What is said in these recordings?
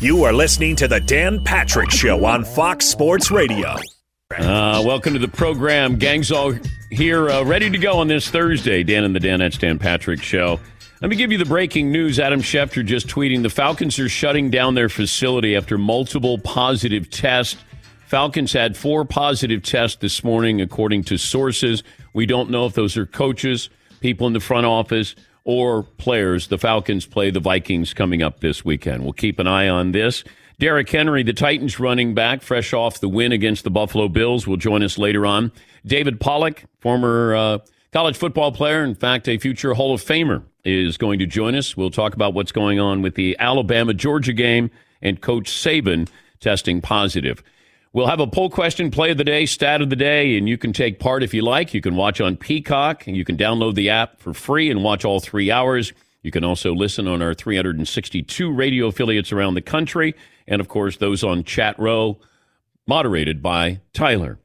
You are listening to the Dan Patrick Show on Fox Sports Radio. Uh, welcome to the program. Gang's all here, uh, ready to go on this Thursday. Dan and the Danettes Dan Patrick Show. Let me give you the breaking news. Adam Schefter just tweeting the Falcons are shutting down their facility after multiple positive tests. Falcons had four positive tests this morning, according to sources. We don't know if those are coaches, people in the front office, or players. The Falcons play the Vikings coming up this weekend. We'll keep an eye on this. Derrick Henry, the Titans running back, fresh off the win against the Buffalo Bills, will join us later on. David Pollack, former uh, college football player, in fact, a future Hall of Famer, is going to join us. We'll talk about what's going on with the Alabama Georgia game and Coach Saban testing positive. We'll have a poll question, play of the day, stat of the day, and you can take part if you like. You can watch on Peacock, you can download the app for free and watch all three hours. You can also listen on our 362 radio affiliates around the country, and of course, those on Chat Row, moderated by Tyler.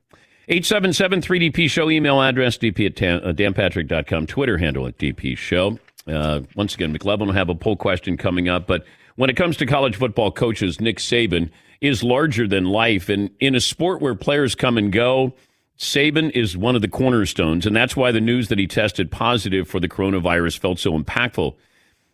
877 3DP Show, email address dp at tan, uh, danpatrick.com, Twitter handle at DP Show. Uh, once again, McLovin will have a poll question coming up, but when it comes to college football coaches, Nick Saban is larger than life. And in a sport where players come and go, Saban is one of the cornerstones. And that's why the news that he tested positive for the coronavirus felt so impactful.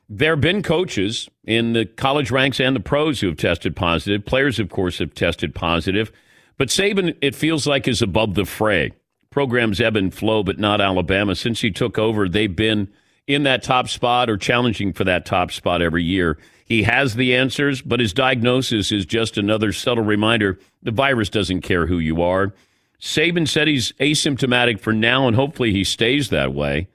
There have been coaches in the college ranks and the pros who have tested positive. Players, of course, have tested positive. But Saban, it feels like, is above the fray. Programs ebb and flow, but not Alabama. Since he took over, they've been in that top spot or challenging for that top spot every year. He has the answers, but his diagnosis is just another subtle reminder the virus doesn't care who you are. Saban said he's asymptomatic for now, and hopefully he stays that way.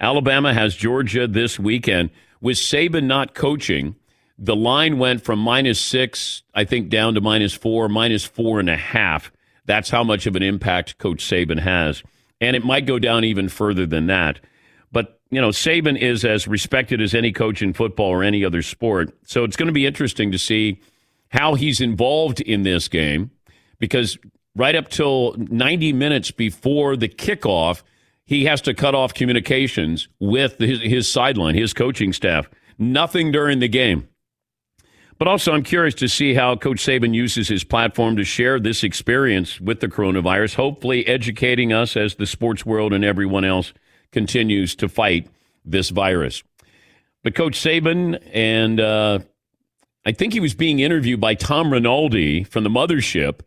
Alabama has Georgia this weekend. With Saban not coaching, the line went from minus six, I think, down to minus four, minus four and a half. That's how much of an impact Coach Saban has. And it might go down even further than that you know, Saban is as respected as any coach in football or any other sport. So it's going to be interesting to see how he's involved in this game because right up till 90 minutes before the kickoff, he has to cut off communications with his, his sideline, his coaching staff. Nothing during the game. But also, I'm curious to see how Coach Saban uses his platform to share this experience with the coronavirus, hopefully educating us as the sports world and everyone else continues to fight this virus. But Coach Saban, and uh, I think he was being interviewed by Tom Rinaldi from the mothership,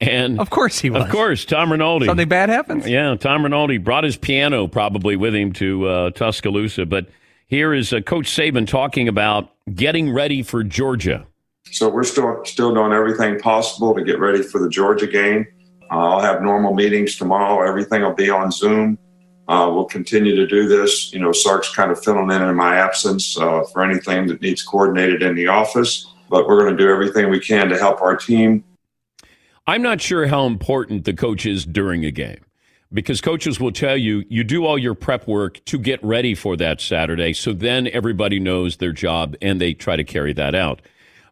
And of course he was. Of course, Tom Rinaldi. Something bad happens. Yeah, Tom Rinaldi brought his piano probably with him to uh, Tuscaloosa. But here is uh, Coach Saban talking about getting ready for Georgia. So we're still still doing everything possible to get ready for the Georgia game. Uh, I'll have normal meetings tomorrow. Everything will be on Zoom. Uh, we'll continue to do this. You know, Sark's kind of filling in in my absence uh, for anything that needs coordinated in the office. But we're going to do everything we can to help our team. I'm not sure how important the coach is during a game because coaches will tell you you do all your prep work to get ready for that Saturday. So then everybody knows their job and they try to carry that out.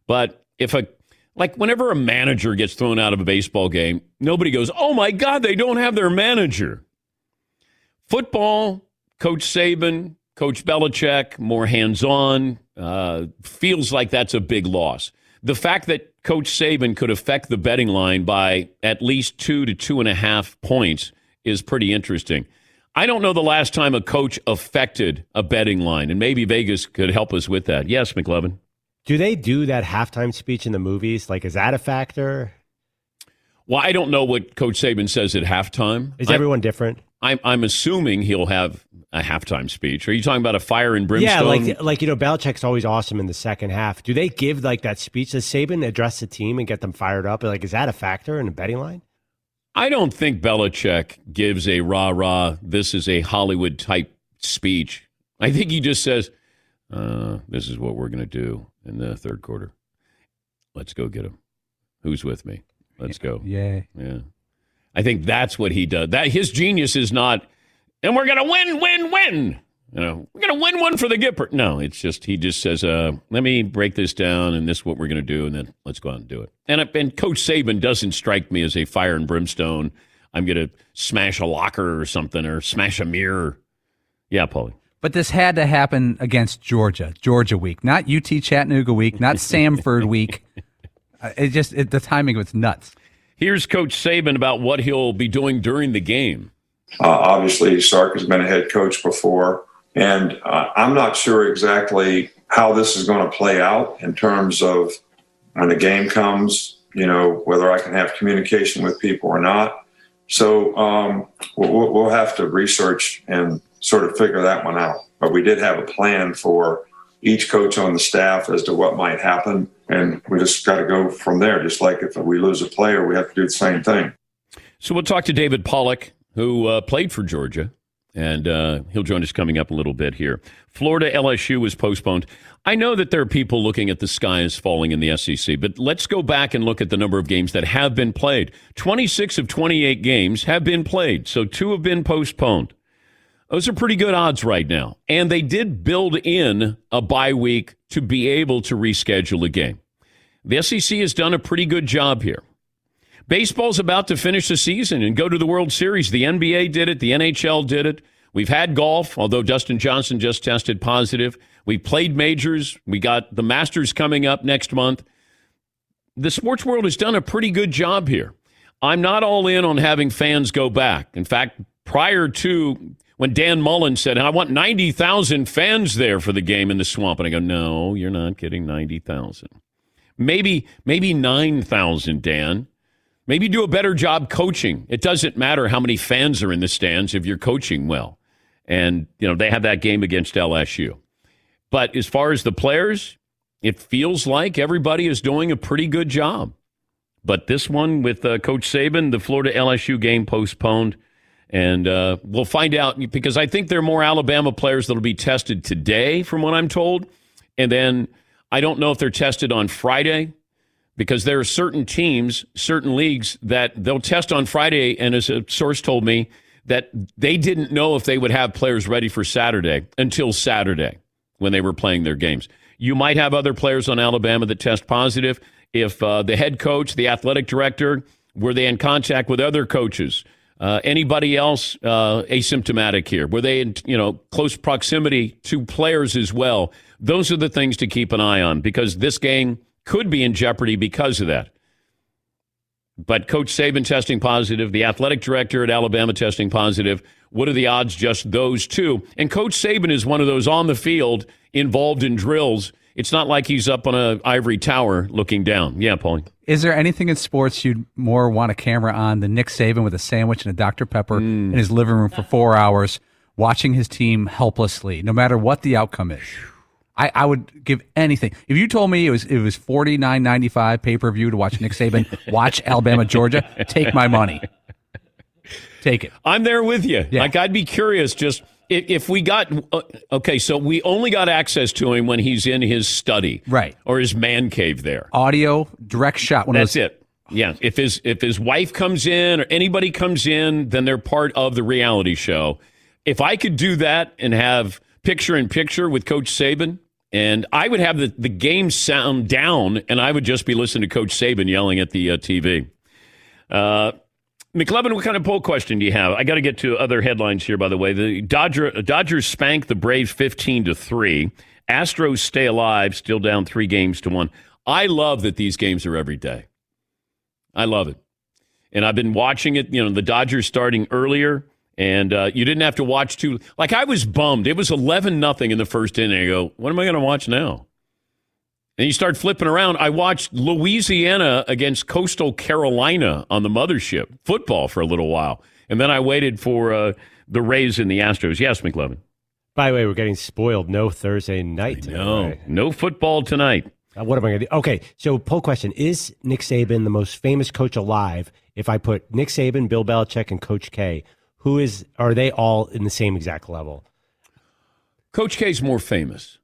But if a like whenever a manager gets thrown out of a baseball game, nobody goes, "Oh my God, they don't have their manager." Football, Coach Saban, Coach Belichick, more hands-on. Uh, feels like that's a big loss. The fact that Coach Saban could affect the betting line by at least two to two and a half points is pretty interesting. I don't know the last time a coach affected a betting line, and maybe Vegas could help us with that. Yes, McLovin. Do they do that halftime speech in the movies? Like, is that a factor? Well, I don't know what Coach Saban says at halftime. Is everyone different? I'm I'm assuming he'll have a halftime speech. Are you talking about a fire and brimstone? Yeah, like like you know, Belichick's always awesome in the second half. Do they give like that speech? Does Saban address the team and get them fired up? Like, is that a factor in the betting line? I don't think Belichick gives a rah rah. This is a Hollywood type speech. I think he just says, uh, "This is what we're going to do in the third quarter. Let's go get him. Who's with me? Let's go. Yeah, yeah. I think that's what he does. That his genius is not, and we're going to win, win, win. You know, we're going to win one for the Gipper. No, it's just he just says, uh, "Let me break this down, and this is what we're going to do, and then let's go out and do it." And and Coach Saban doesn't strike me as a fire and brimstone. I'm going to smash a locker or something, or smash a mirror. Yeah, Paulie. But this had to happen against Georgia, Georgia week, not UT Chattanooga week, not Samford week. Uh, it just it, the timing was nuts. Here's Coach Saban about what he'll be doing during the game. Uh, obviously, Sark has been a head coach before, and uh, I'm not sure exactly how this is going to play out in terms of when the game comes. You know, whether I can have communication with people or not. So um, we'll, we'll have to research and sort of figure that one out. But we did have a plan for each coach on the staff as to what might happen. And we just got to go from there. Just like if we lose a player, we have to do the same thing. So we'll talk to David Pollack, who uh, played for Georgia, and uh, he'll join us coming up a little bit here. Florida LSU was postponed. I know that there are people looking at the sky falling in the SEC, but let's go back and look at the number of games that have been played. 26 of 28 games have been played, so two have been postponed. Those are pretty good odds right now. And they did build in a bye week to be able to reschedule a game. The SEC has done a pretty good job here. Baseball's about to finish the season and go to the World Series. The NBA did it, the NHL did it. We've had golf, although Dustin Johnson just tested positive. We played majors. We got the Masters coming up next month. The sports world has done a pretty good job here. I'm not all in on having fans go back. In fact, prior to when Dan Mullen said, I want 90,000 fans there for the game in the swamp. And I go, no, you're not getting 90,000. Maybe, maybe 9,000, Dan. Maybe do a better job coaching. It doesn't matter how many fans are in the stands if you're coaching well. And, you know, they have that game against LSU. But as far as the players, it feels like everybody is doing a pretty good job. But this one with uh, Coach Saban, the Florida LSU game postponed. And uh, we'll find out because I think there are more Alabama players that will be tested today, from what I'm told. And then I don't know if they're tested on Friday because there are certain teams, certain leagues that they'll test on Friday. And as a source told me, that they didn't know if they would have players ready for Saturday until Saturday when they were playing their games. You might have other players on Alabama that test positive. If uh, the head coach, the athletic director, were they in contact with other coaches? Uh, anybody else uh, asymptomatic here? Were they in you know close proximity to players as well? Those are the things to keep an eye on because this game could be in jeopardy because of that. But Coach Saban testing positive, the athletic director at Alabama testing positive. What are the odds just those two? And Coach Saban is one of those on the field involved in drills. It's not like he's up on a ivory tower looking down. Yeah, Paulie. Is there anything in sports you'd more want a camera on than Nick Saban with a sandwich and a Dr. Pepper Mm. in his living room for four hours, watching his team helplessly, no matter what the outcome is? I, I would give anything. If you told me it was it was forty nine ninety five pay per view to watch Nick Saban watch Alabama Georgia, take my money. Take it. I'm there with you. Yeah. Like I'd be curious just if, if we got uh, okay, so we only got access to him when he's in his study, Right. or his man cave there. Audio, direct shot. One of That's those- it. Yeah. If his if his wife comes in or anybody comes in, then they're part of the reality show. If I could do that and have picture in picture with Coach Saban, and I would have the, the game sound down, and I would just be listening to Coach Saban yelling at the uh, TV. Uh, McLovin, what kind of poll question do you have? I got to get to other headlines here. By the way, the Dodger Dodgers spank the Braves fifteen to three. Astros stay alive, still down three games to one. I love that these games are every day. I love it, and I've been watching it. You know, the Dodgers starting earlier, and uh, you didn't have to watch too. Like I was bummed. It was eleven nothing in the first inning. I go, what am I going to watch now? And you start flipping around. I watched Louisiana against Coastal Carolina on the mothership football for a little while. And then I waited for uh, the Rays and the Astros. Yes, McLovin. By the way, we're getting spoiled. No Thursday night. No, right? no football tonight. Uh, what am I going to do? Okay, so poll question: Is Nick Saban the most famous coach alive? If I put Nick Saban, Bill Belichick, and Coach K, who is? Are they all in the same exact level? Coach K's more famous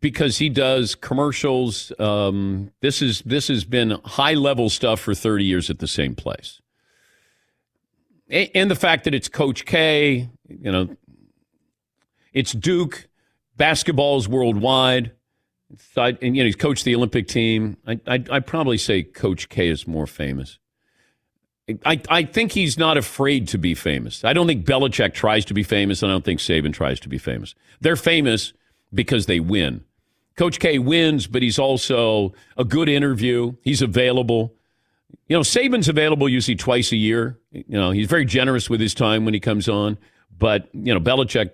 because he does commercials. Um, this is this has been high level stuff for thirty years at the same place, and the fact that it's Coach K, you know, it's Duke. Basketball's worldwide. And you know he's coached the Olympic team. I, I probably say Coach K is more famous. I, I think he's not afraid to be famous. I don't think Belichick tries to be famous, and I don't think Saban tries to be famous. They're famous because they win. Coach K wins, but he's also a good interview. He's available. You know, Saban's available usually twice a year. You know, he's very generous with his time when he comes on. But, you know, Belichick,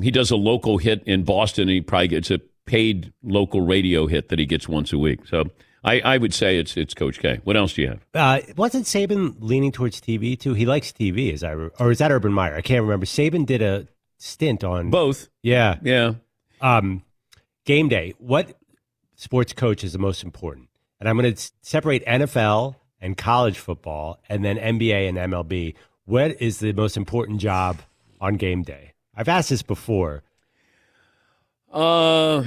he does a local hit in Boston, and he probably gets a paid local radio hit that he gets once a week. So I, I would say it's it's Coach K. What else do you have? Uh, wasn't Saban leaning towards TV too? He likes TV, is I or is that Urban Meyer? I can't remember. Saban did a stint on Both. Yeah, Yeah. Um, game day. What sports coach is the most important? And I'm going to separate NFL and college football, and then NBA and MLB. What is the most important job on game day? I've asked this before. Uh,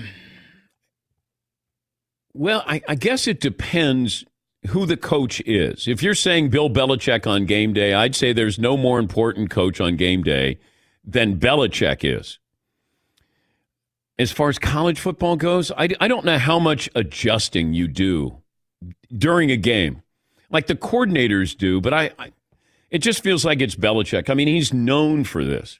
well, I, I guess it depends who the coach is. If you're saying Bill Belichick on game day, I'd say there's no more important coach on game day than Belichick is. As far as college football goes, I, I don't know how much adjusting you do during a game. Like the coordinators do, but I, I it just feels like it's Belichick. I mean, he's known for this.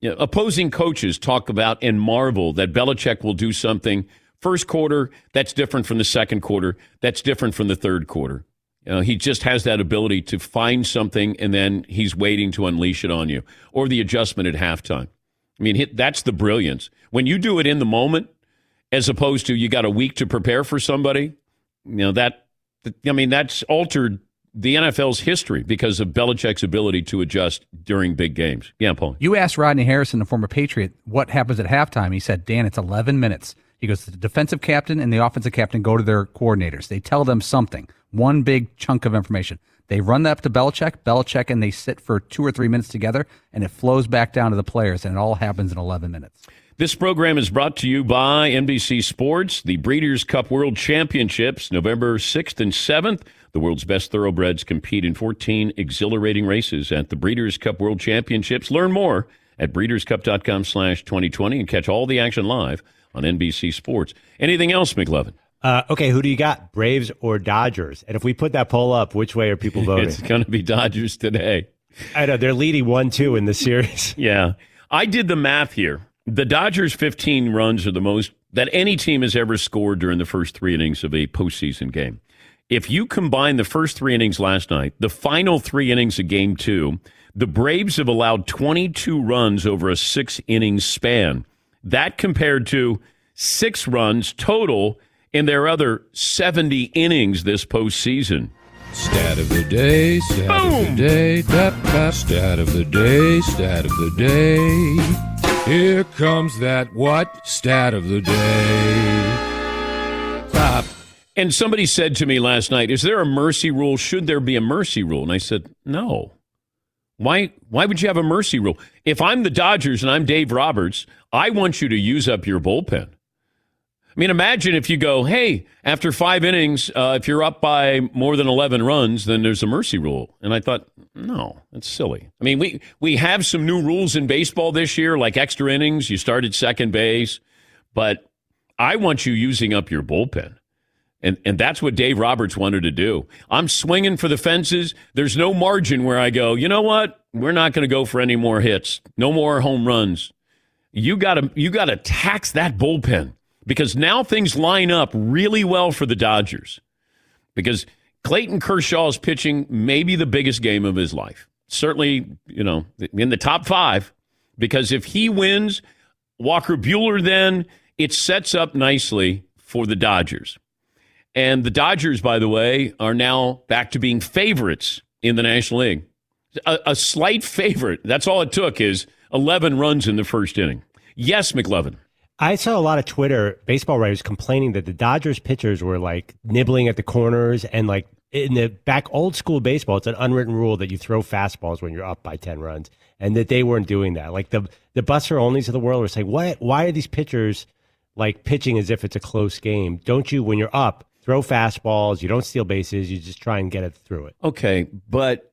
You know, opposing coaches talk about and marvel that Belichick will do something first quarter that's different from the second quarter, that's different from the third quarter. You know, he just has that ability to find something and then he's waiting to unleash it on you, or the adjustment at halftime. I mean, that's the brilliance. When you do it in the moment, as opposed to you got a week to prepare for somebody, you know that. I mean, that's altered the NFL's history because of Belichick's ability to adjust during big games. Yeah, Paul. You asked Rodney Harrison, the former Patriot, what happens at halftime. He said, Dan, it's 11 minutes. He goes, the defensive captain and the offensive captain go to their coordinators. They tell them something, one big chunk of information. They run that up to Belichick, Belichick, and they sit for two or three minutes together, and it flows back down to the players, and it all happens in 11 minutes. This program is brought to you by NBC Sports, the Breeders' Cup World Championships, November 6th and 7th. The world's best thoroughbreds compete in 14 exhilarating races at the Breeders' Cup World Championships. Learn more at breederscup.com slash 2020 and catch all the action live on NBC Sports. Anything else, McLovin? Uh, okay, who do you got, Braves or Dodgers? And if we put that poll up, which way are people voting? It's going to be Dodgers today. I know they're leading one two in the series. Yeah. I did the math here. The Dodgers' 15 runs are the most that any team has ever scored during the first three innings of a postseason game. If you combine the first three innings last night, the final three innings of game two, the Braves have allowed 22 runs over a six inning span. That compared to six runs total in their other 70 innings this postseason. Stat of the day, stat Boom. of the day, tap, tap, stat of the day, stat of the day. Here comes that what? Stat of the day. Pop. And somebody said to me last night, "Is there a mercy rule? Should there be a mercy rule?" And I said, "No. Why why would you have a mercy rule? If I'm the Dodgers and I'm Dave Roberts, I want you to use up your bullpen. I mean, imagine if you go, "Hey, after 5 innings, uh, if you're up by more than 11 runs, then there's a mercy rule." And I thought, "No, that's silly." I mean, we we have some new rules in baseball this year like extra innings, you start at second base, but I want you using up your bullpen. And and that's what Dave Roberts wanted to do. I'm swinging for the fences. There's no margin where I go, you know what? We're not going to go for any more hits. No more home runs. You got to you got to tax that bullpen because now things line up really well for the Dodgers. Because Clayton Kershaw is pitching maybe the biggest game of his life. Certainly, you know, in the top 5 because if he wins, Walker Buehler then it sets up nicely for the Dodgers. And the Dodgers, by the way, are now back to being favorites in the National League. A, a slight favorite. That's all it took is 11 runs in the first inning. Yes, McLovin. I saw a lot of Twitter baseball writers complaining that the Dodgers pitchers were like nibbling at the corners and like in the back old school baseball, it's an unwritten rule that you throw fastballs when you're up by 10 runs and that they weren't doing that. Like the, the Buster Olneys of the world were saying, what, why are these pitchers like pitching as if it's a close game? Don't you, when you're up, throw fastballs, you don't steal bases, you just try and get it through it. Okay, but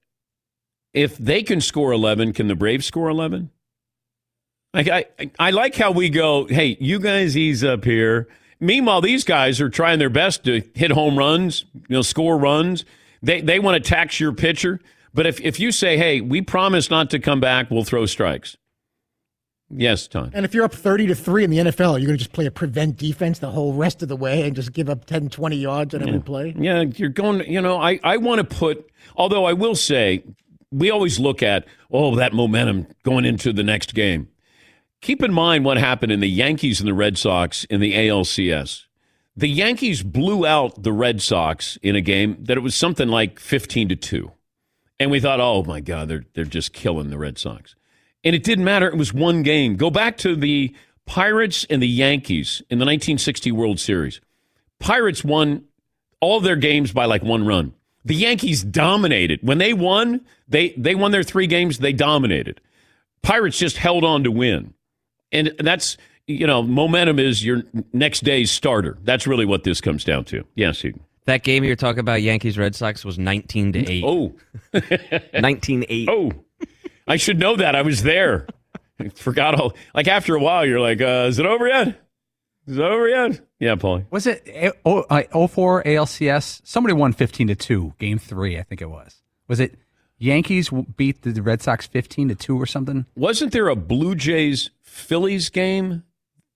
if they can score 11, can the Braves score 11? Like I, I like how we go, hey, you guys ease up here. Meanwhile, these guys are trying their best to hit home runs, you know, score runs. They they want to tax your pitcher. But if, if you say, hey, we promise not to come back, we'll throw strikes. Yes, Tom. And if you're up 30 to 3 in the NFL, you're going to just play a prevent defense the whole rest of the way and just give up 10, 20 yards on every play? Yeah, you're going, you know, I, I want to put, although I will say, we always look at, oh, that momentum going into the next game. Keep in mind what happened in the Yankees and the Red Sox in the ALCS. The Yankees blew out the Red Sox in a game that it was something like 15 to 2. And we thought, oh my God, they're, they're just killing the Red Sox. And it didn't matter. It was one game. Go back to the Pirates and the Yankees in the 1960 World Series. Pirates won all their games by like one run. The Yankees dominated. When they won, they, they won their three games, they dominated. Pirates just held on to win. And that's, you know, momentum is your next day's starter. That's really what this comes down to. Yes, Egan. That game you're talking about, Yankees Red Sox, was 19 to 8. Oh. 19 8. Oh. I should know that. I was there. I forgot all. Like after a while, you're like, uh, is it over yet? Is it over yet? Yeah, Paulie. Was it A- O- uh, 04 ALCS? Somebody won 15 to 2, game three, I think it was. Was it Yankees beat the Red Sox 15 to 2 or something? Wasn't there a Blue Jays Phillies game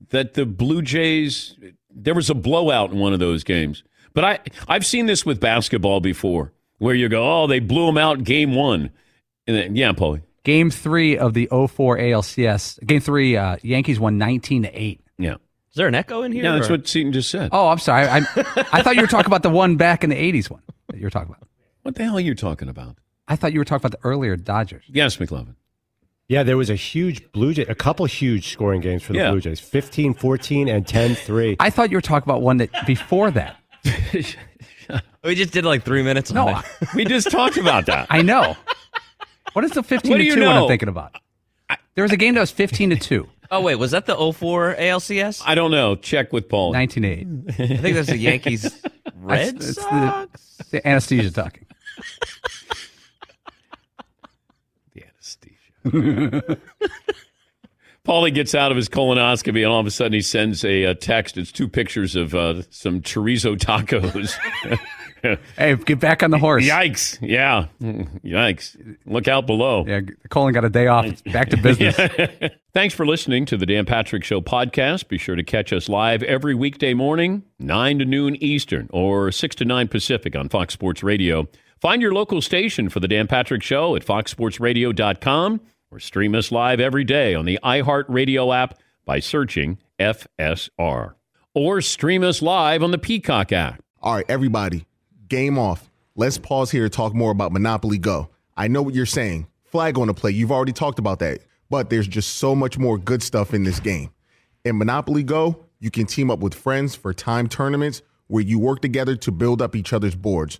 that the Blue Jays there was a blowout in one of those games? But I I've seen this with basketball before, where you go, oh, they blew them out game one, and then yeah, Paulie. Game three of the 04 ALCS. Game three, uh, Yankees won 19 to 8. Yeah. Is there an echo in here? Yeah, that's or- what Seton just said. Oh, I'm sorry. I, I thought you were talking about the one back in the 80s one that you were talking about. What the hell are you talking about? I thought you were talking about the earlier Dodgers. Yes, McLovin. Yeah, there was a huge Blue Jay, a couple huge scoring games for the Yeah. Blue Jays 15 14 and 10 3. I thought you were talking about one that before that. We just did like three minutes No, on I. We just talked about that. I know. What is the 15 What to do you 2 one? I'm thinking about? There was a game that was 15 to 2, Oh, wait, was that the 04 ALCS? I don't know. Check with Paul. 1908. I think that's the Yankees Red It's the- Sox. The anesthesia talking. The anesthesia. Paulie gets out of his colonoscopy, and all of a sudden he sends a, uh text. It's two pictures of uh, some chorizo tacos. Hey, get back on the horse. Yikes! Yeah, yikes! Look out below. Yeah, Colin got a day off. It's back to business. Thanks for listening to the Dan Patrick Show podcast. Be sure to catch us live every weekday morning, 9 to noon Eastern or 6 to 9 Pacific on Fox Sports Radio. Find your local station for the Dan Patrick Show at foxsportsradio.com or stream us live every day on the iHeartRadio app by searching FSR. or stream us live on the Peacock app. All right, everybody, game off. Let's pause here to talk more about Monopoly Go. I know what you're saying. Flag on the play. You've already talked about that. But there's just so much more good stuff in this game. In Monopoly Go, you can team up with friends for time tournaments where you work together to build up each other's boards.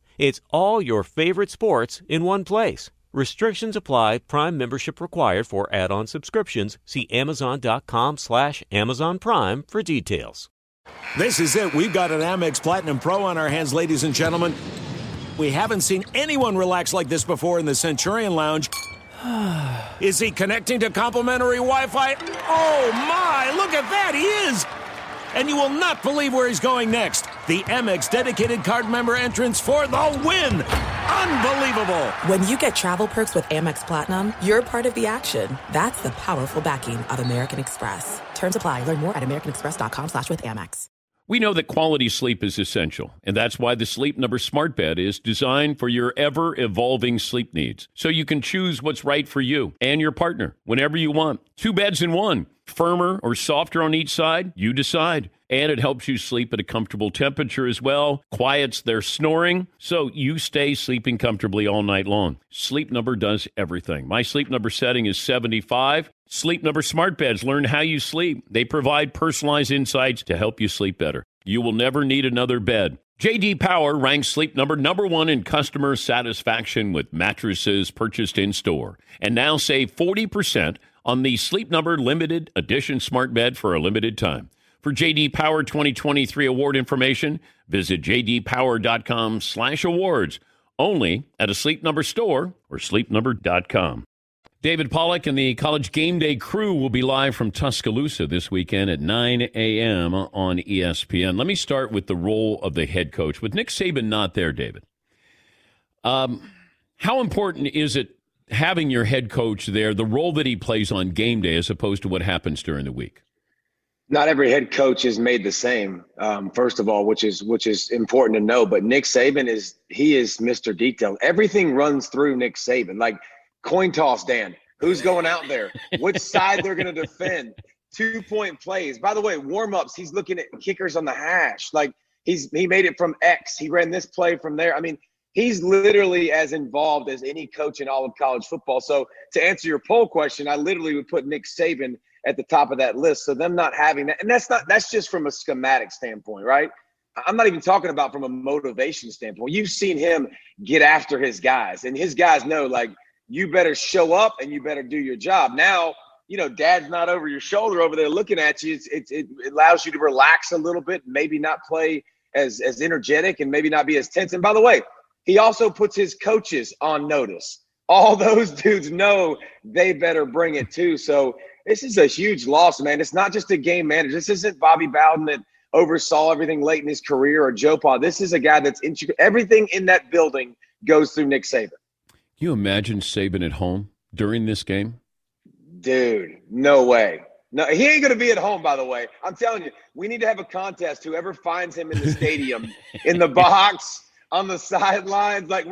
It's all your favorite sports in one place. Restrictions apply. Prime membership required for add-on subscriptions. See Amazon.com slash Amazon Prime for details. This is it. We've got an Amex Platinum Pro on our hands, ladies and gentlemen. We haven't seen anyone relax like this before in the Centurion Lounge. Is he connecting to complimentary Wi Fi? Oh my, look at that, he is! And you will not believe where he's going next. The Amex dedicated card member entrance for the win! Unbelievable! When you get travel perks with Amex Platinum, you're part of the action. That's the powerful backing of American Express. Terms apply. Learn more at americanexpress.com slash with Amex. We know that quality sleep is essential, and that's why the Sleep Number Smart Bed is designed for your ever evolving sleep needs. So you can choose what's right for you and your partner whenever you want. Two beds in one, firmer or softer on each side, you decide. And it helps you sleep at a comfortable temperature as well, quiets their snoring, so you stay sleeping comfortably all night long. Sleep Number does everything. My sleep number setting is 75. Sleep Number smart beds learn how you sleep. They provide personalized insights to help you sleep better. You will never need another bed. JD Power ranks Sleep Number number 1 in customer satisfaction with mattresses purchased in store. And now save 40% on the Sleep Number limited edition smart bed for a limited time. For JD Power 2023 award information, visit jdpower.com/awards. Only at a Sleep Number store or sleepnumber.com. David Pollack and the College Game Day crew will be live from Tuscaloosa this weekend at 9 a.m. on ESPN. Let me start with the role of the head coach. With Nick Saban not there, David, um, how important is it having your head coach there, the role that he plays on game day as opposed to what happens during the week? not every head coach is made the same. Um, first of all, which is which is important to know. But Nick Saban is he is Mr. Detail. Everything runs through Nick Saban. Like coin toss, Dan. Who's going out there? Which side they're going to defend? Two point plays. By the way, warm ups. He's looking at kickers on the hash. Like he's he made it from X. He ran this play from there. I mean, he's literally as involved as any coach in all of college football. So to answer your poll question, I literally would put Nick Saban at the top of that list. So them not having that, and that's not that's just from a schematic standpoint, right? I'm not even talking about from a motivation standpoint. You've seen him get after his guys, and his guys know like you better show up and you better do your job. Now, you know, dad's not over your shoulder over there looking at you. It's, it allows you to relax a little bit, maybe not play as as energetic and maybe not be as tense. And by the way, he also puts his coaches on notice. All those dudes know they better bring it too. So this is a huge loss, man. It's not just a game manager. This isn't Bobby Bowden that oversaw everything late in his career or Joe Pa. This is a guy that's integral. Everything in that building goes through Nick Saban. Can you imagine Saban at home during this game? Dude, no way. No, he ain't going to be at home, by the way. I'm telling you, we need to have a contest. Whoever finds him in the stadium, in the box, on the sidelines, like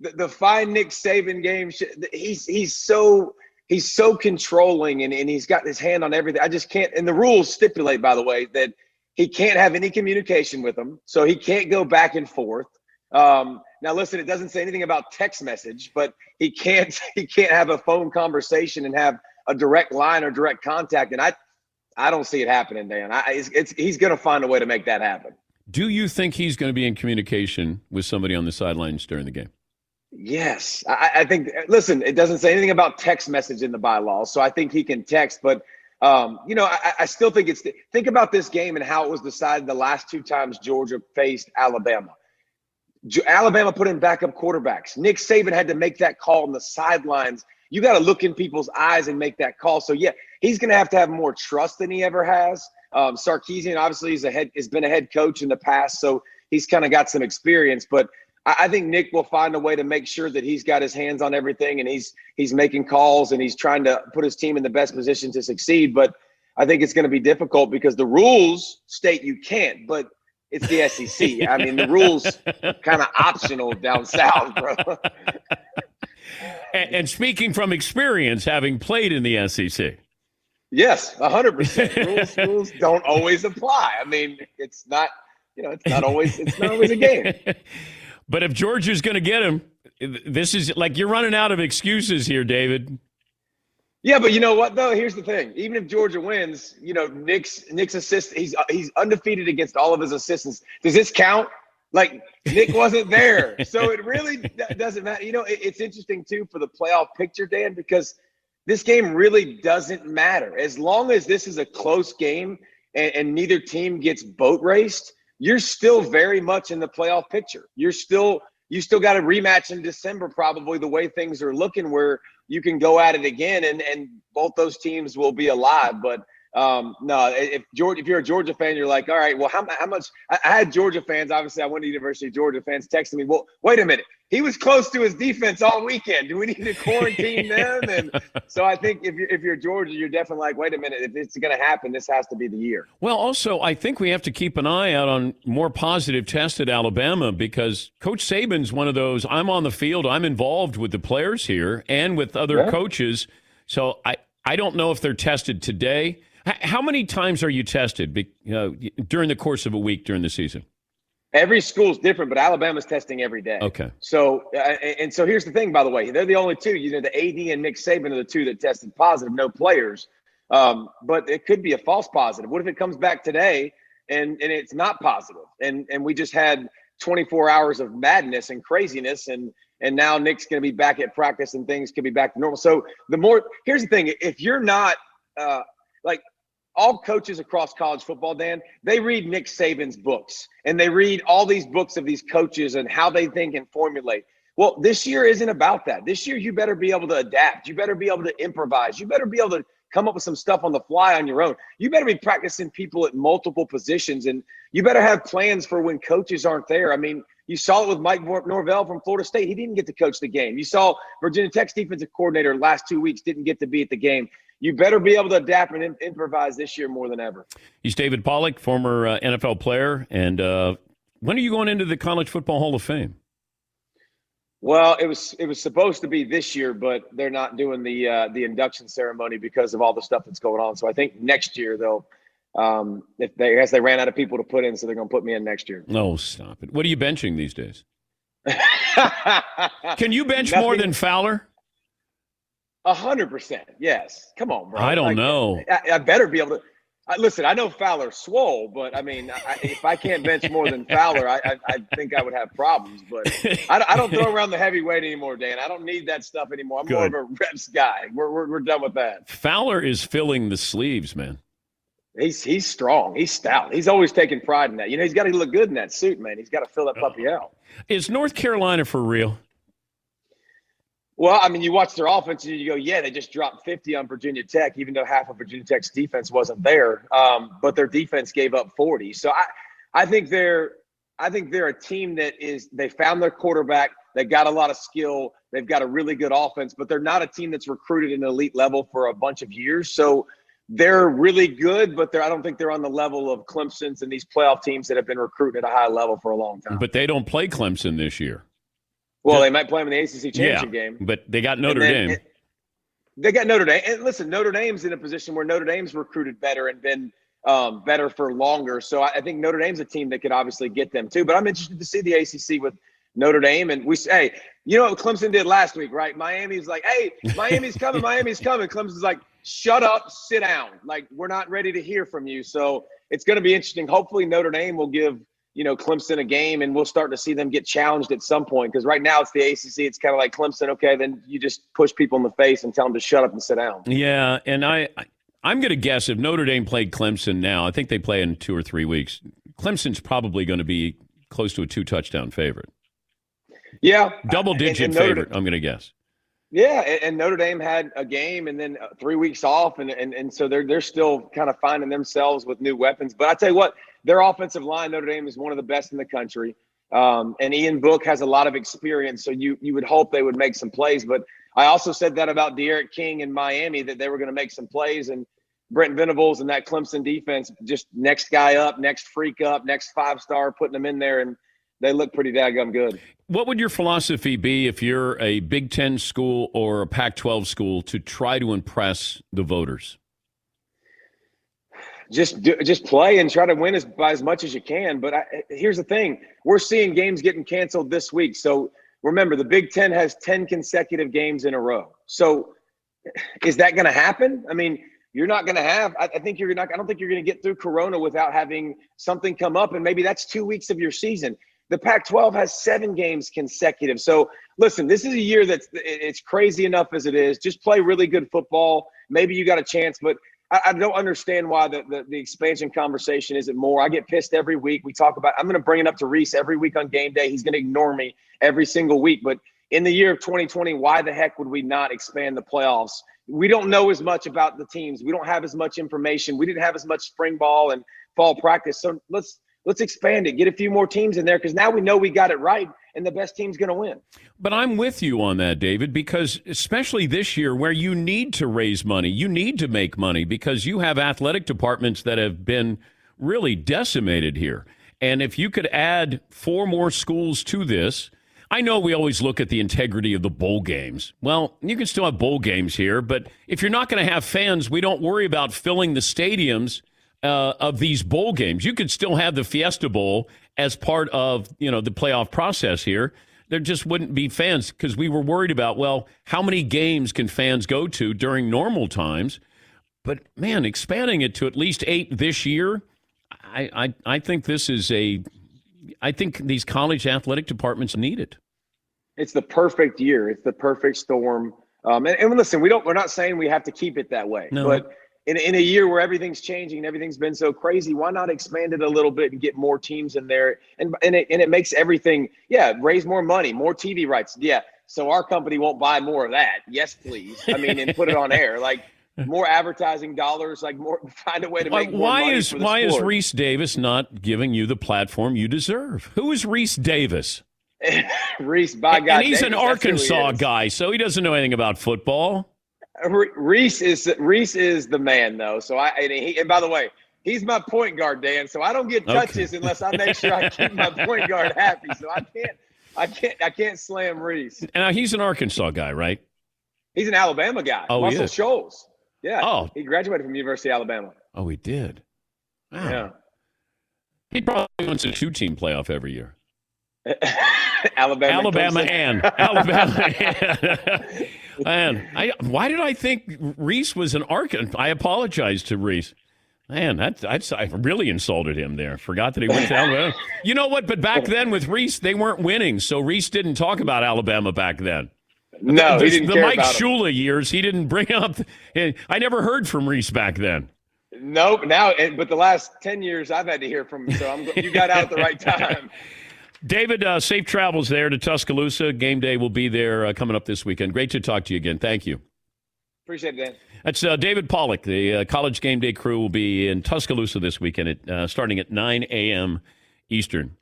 the, the Find Nick Saban game, he's, he's so. He's so controlling and, and he's got his hand on everything. I just can't. And the rules stipulate, by the way, that he can't have any communication with them. So he can't go back and forth. Um, now, listen, it doesn't say anything about text message, but he can't he can't have a phone conversation and have a direct line or direct contact. And I I don't see it happening, Dan. I, it's, it's he's going to find a way to make that happen. Do you think he's going to be in communication with somebody on the sidelines during the game? Yes, I, I think. Listen, it doesn't say anything about text message in the bylaws, so I think he can text. But um, you know, I, I still think it's. Think about this game and how it was decided the last two times Georgia faced Alabama. Alabama put in backup quarterbacks. Nick Saban had to make that call on the sidelines. You got to look in people's eyes and make that call. So yeah, he's going to have to have more trust than he ever has. Um, Sarkisian obviously is a head has been a head coach in the past, so he's kind of got some experience. But I, I think Nick will find a way to make sure that he's got his hands on everything and he's he's making calls and he's trying to put his team in the best position to succeed. But I think it's going to be difficult because the rules state you can't, but it's the SEC. I mean, the rules kind of optional down south, bro. and, and, speaking from experience, having played in the SEC. Yes, hundred percent. Rules rules don't always apply. I mean, it's not you know, it's not always it's not always a game. but if Georgia's going to get him, this is like you're running out of excuses here, David. Yeah, but you know what though? Here's the thing. Even if Georgia wins, you know, Nick's Nick's assist he's he's undefeated against all of his assistants. Does this count? Like Nick wasn't there, so it really doesn't matter. You know, it, it's interesting too for the playoff picture, Dan, because this game really doesn't matter as long as this is a close game and, and neither team gets boat raced. You're still very much in the playoff picture. You're still you still got a rematch in December, probably the way things are looking, where you can go at it again, and and both those teams will be alive. But um, no, if Georgia, if you're a Georgia fan, you're like, all right, well, how, how much? I, I had Georgia fans. Obviously, I went to University of Georgia fans texting me. Well, wait a minute, he was close to his defense all weekend. Do we need to quarantine them? And so I think if you're if you're Georgia, you're definitely like, wait a minute, if it's going to happen, this has to be the year. Well, also, I think we have to keep an eye out on more positive tests at Alabama because Coach Saban's one of those. I'm on the field. I'm involved with the players here and with other yeah. coaches. So I I don't know if they're tested today. How many times are you tested during the course of a week during the season? Every school's different, but Alabama's testing every day. Okay. So, uh, and so here's the thing, by the way, they're the only two. You know, the AD and Nick Saban are the two that tested positive, no players. Um, but it could be a false positive. What if it comes back today and and it's not positive, and and we just had 24 hours of madness and craziness, and and now Nick's going to be back at practice and things could be back to normal. So the more here's the thing: if you're not uh, all coaches across college football, Dan, they read Nick Saban's books and they read all these books of these coaches and how they think and formulate. Well, this year isn't about that. This year, you better be able to adapt. You better be able to improvise. You better be able to come up with some stuff on the fly on your own. You better be practicing people at multiple positions and you better have plans for when coaches aren't there. I mean, you saw it with Mike Norvell from Florida State. He didn't get to coach the game. You saw Virginia Tech's defensive coordinator last two weeks didn't get to be at the game you better be able to adapt and improvise this year more than ever. He's David Pollack, former uh, NFL player. And uh, when are you going into the College Football Hall of Fame? Well, it was it was supposed to be this year, but they're not doing the uh, the induction ceremony because of all the stuff that's going on. So I think next year they'll. Um, if they, I guess they ran out of people to put in, so they're going to put me in next year. No, stop it. What are you benching these days? Can you bench Nothing. more than Fowler? A hundred percent. Yes. Come on, bro. I don't like, know. I, I, better be able to. I, listen, I know Fowler swole, but I mean, I, if I can't bench more than Fowler, I, I, think I would have problems. But I, don't throw around the heavyweight anymore, Dan. I don't need that stuff anymore. I'm Good. more of a reps guy. We're, we're, we're done with that. Fowler is filling the sleeves, man. He's he's strong. He's stout. He's always taking pride in that. You know, he's got to look good in that suit, man. He's got to fill that oh. puppy out. Is North Carolina for real? Well, I mean, you watch their offense and you go, yeah, they just dropped 50 on Virginia Tech, even though half of Virginia Tech's defense wasn't there. Um, but their defense gave up 40. So I, I think they're, I think they're a team that is they found their quarterback. They got a lot of skill. They've got a really good offense, but they're not a team that's recruited an elite level for a bunch of years. So they're really good, but they're I don't think they're on the level of Clemson's and these playoff teams that have been recruiting at a high level for a long time. But they don't play Clemson this year. Well, they might play them in the ACC championship yeah, game. but they got Notre then Dame. it- they got Notre Dame. And listen, Notre Dame's in a position where Notre Dame's recruited better and been um, better for longer. So I, I think Notre Dame's a team that could obviously get them too. But I'm interested to see the ACC with Notre Dame. And we say, hey, you know what Clemson did last week, right? Miami's like, hey, Miami's coming, Miami's coming. Clemson's like, shut up, sit down. Like, we're not ready to hear from you. So it's going to be interesting. Hopefully, Notre Dame will give you know Clemson a game, and we'll start to see them get challenged at some point. Because right now it's the ACC. It's kind of like Clemson. Okay, then you just push people in the face and tell them to shut up and sit down. Yeah, and I, I I'm going to guess if Notre Dame played Clemson now, I think they play in two or three weeks. Clemson's probably going to be close to a two touchdown favorite, Yeah, double and- digit and Notre- favorite. I'm going to guess. Yeah, and, and Notre Dame had a game and then uh, three weeks off, and, and and so they're they're still kind of finding themselves with new weapons. But I tell you what, their offensive line, Notre Dame, is one of the best in the country. Um, and Ian Book has a lot of experience, so you you would hope they would make some plays. But I also said that about D'Eriq King in Miami that they were going to make some plays, and Brent Venables and that Clemson defense just next guy up, next freak up, next five star, putting them in there, and they look pretty daggum good. What would your philosophy be if you're a Big Ten school or a Pac 12 school to try to impress the voters? Just do, just play and try to win as by as much as you can. But I, here's the thing: we're seeing games getting canceled this week. So remember, the Big Ten has ten consecutive games in a row. So is that going to happen? I mean, you're not going to have. I, I think you're not. I don't think you're going to get through Corona without having something come up, and maybe that's two weeks of your season. The Pac-12 has seven games consecutive. So listen, this is a year that's it's crazy enough as it is. Just play really good football. Maybe you got a chance, but I, I don't understand why the, the, the expansion conversation isn't more. I get pissed every week. We talk about. I'm going to bring it up to Rece every week on game day. He's going to ignore me every single week. But in the year of 2020, why the heck would we not expand the playoffs? We don't know as much about the teams. We don't have as much information. We didn't have as much spring ball and fall practice. So let's let's expand it. Get a few more teams in there because now we know we got it right, and the best team's going to win. But I'm with you on that, David, because especially this year where you need to raise money, you need to make money because you have athletic departments that have been really decimated here. And if you could add four more schools to this, I know we always look at the integrity of the bowl games. Well, you can still have bowl games here, but if you're not going to have fans, we don't worry about filling the stadiums uh, of these bowl games. You could still have the Fiesta Bowl as part of you know the playoff process here. There just wouldn't be fans because we were worried about well, how many games can fans go to during normal times? But man, expanding it to at least eight this year, I I, I think this is a. I think these college athletic departments need it. It's the perfect year. It's the perfect storm. Um, and, and listen, we don't. We're not saying we have to keep it that way, No. but in, in a year where everything's changing and everything's been so crazy, why not expand it a little bit and get more teams in there? And and it, and it makes everything, yeah, raise more money, more TV rights. Yeah. So our company won't buy more of that. Yes, please. I mean, and put it on air. Like more advertising dollars, like more find a way to make more why money is why is. Rece Davis not giving you the platform you deserve? Who is Rece Davis? Rece, by God, and he's an Davis, he Arkansas guy, so he doesn't know anything about football. Re- Rece is Rece is the man though. So I and, he, and by the way, he's my point guard, Dan. So I don't get Okay. touches unless I make sure I keep my point guard happy. So I can't I can't I can't slam Rece. And now he's an Arkansas guy, right? He's an Alabama guy. Oh, Muscle. Shoals. Yeah. Oh. He graduated from University of Alabama. Oh, he did. Wow. Yeah. He probably wants a two-team playoff every year. Alabama. Alabama and Alabama. Man, I, why did I think Rece was an Arkansas? I apologize to Rece. Man, that, that's I really insulted him there. Forgot that he went to Alabama. You know what? But back then with Rece, they weren't winning, so Rece didn't talk about Alabama back then. No, the, he didn't the Mike. Shula years, he didn't bring up. I never heard from Rece back then. Nope. Now, but the last ten years I've had to hear from him. So I'm, you got out at the right time. David, uh, safe travels there to Tuscaloosa. Game day will be there uh, coming up this weekend. Great to talk to you again. Thank you. Appreciate it, Dan. That's uh, David Pollack. The uh, college game day crew will be in Tuscaloosa this weekend, at, uh, starting at 9 a.m. Eastern.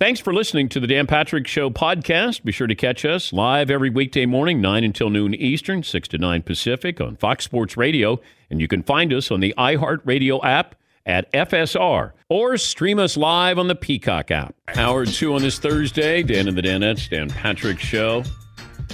Thanks for listening to the Dan Patrick Show podcast. Be sure to catch us live every weekday morning, 9 until noon Eastern, 6 to 9 Pacific on Fox Sports Radio. And you can find us on the iHeartRadio app at FSR or stream us live on the Peacock app. Hour two on this Thursday, Dan and the Danettes, Dan Patrick Show.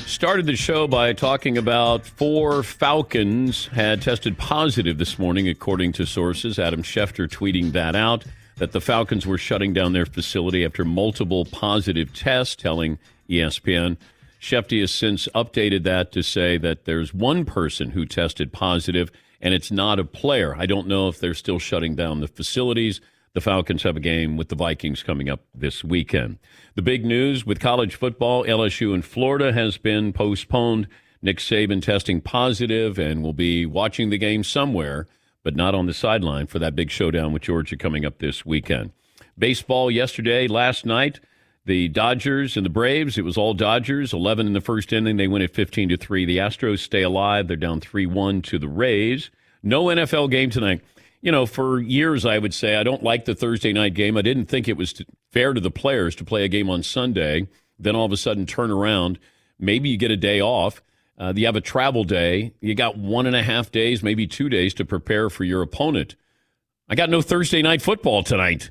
Started the show by talking about four Falcons had tested positive this morning, according to sources. Adam Schefter tweeting that out that the Falcons were shutting down their facility after multiple positive tests, telling ESPN. Shefty has since updated that to say that there's one person who tested positive, and it's not a player. I don't know if they're still shutting down the facilities. The Falcons have a game with the Vikings coming up this weekend. The big news with college football, LSU in Florida has been postponed. Nick Saban testing positive and will be watching the game somewhere, but not on the sideline for that big showdown with Georgia coming up this weekend. Baseball yesterday, last night, the Dodgers and the Braves, it was all Dodgers, 11 in the first inning. They win at 15 to 3. The Astros stay alive. They're down 3 1 to the Rays. No NFL game tonight you know, for years I would say I don't like the Thursday night game. I didn't think it was fair to the players to play a game on Sunday, then all of a sudden turn around. Maybe you get a day off. Uh, you have a travel day. You got one and a half days, maybe two days to prepare for your opponent. I got no Thursday night football tonight.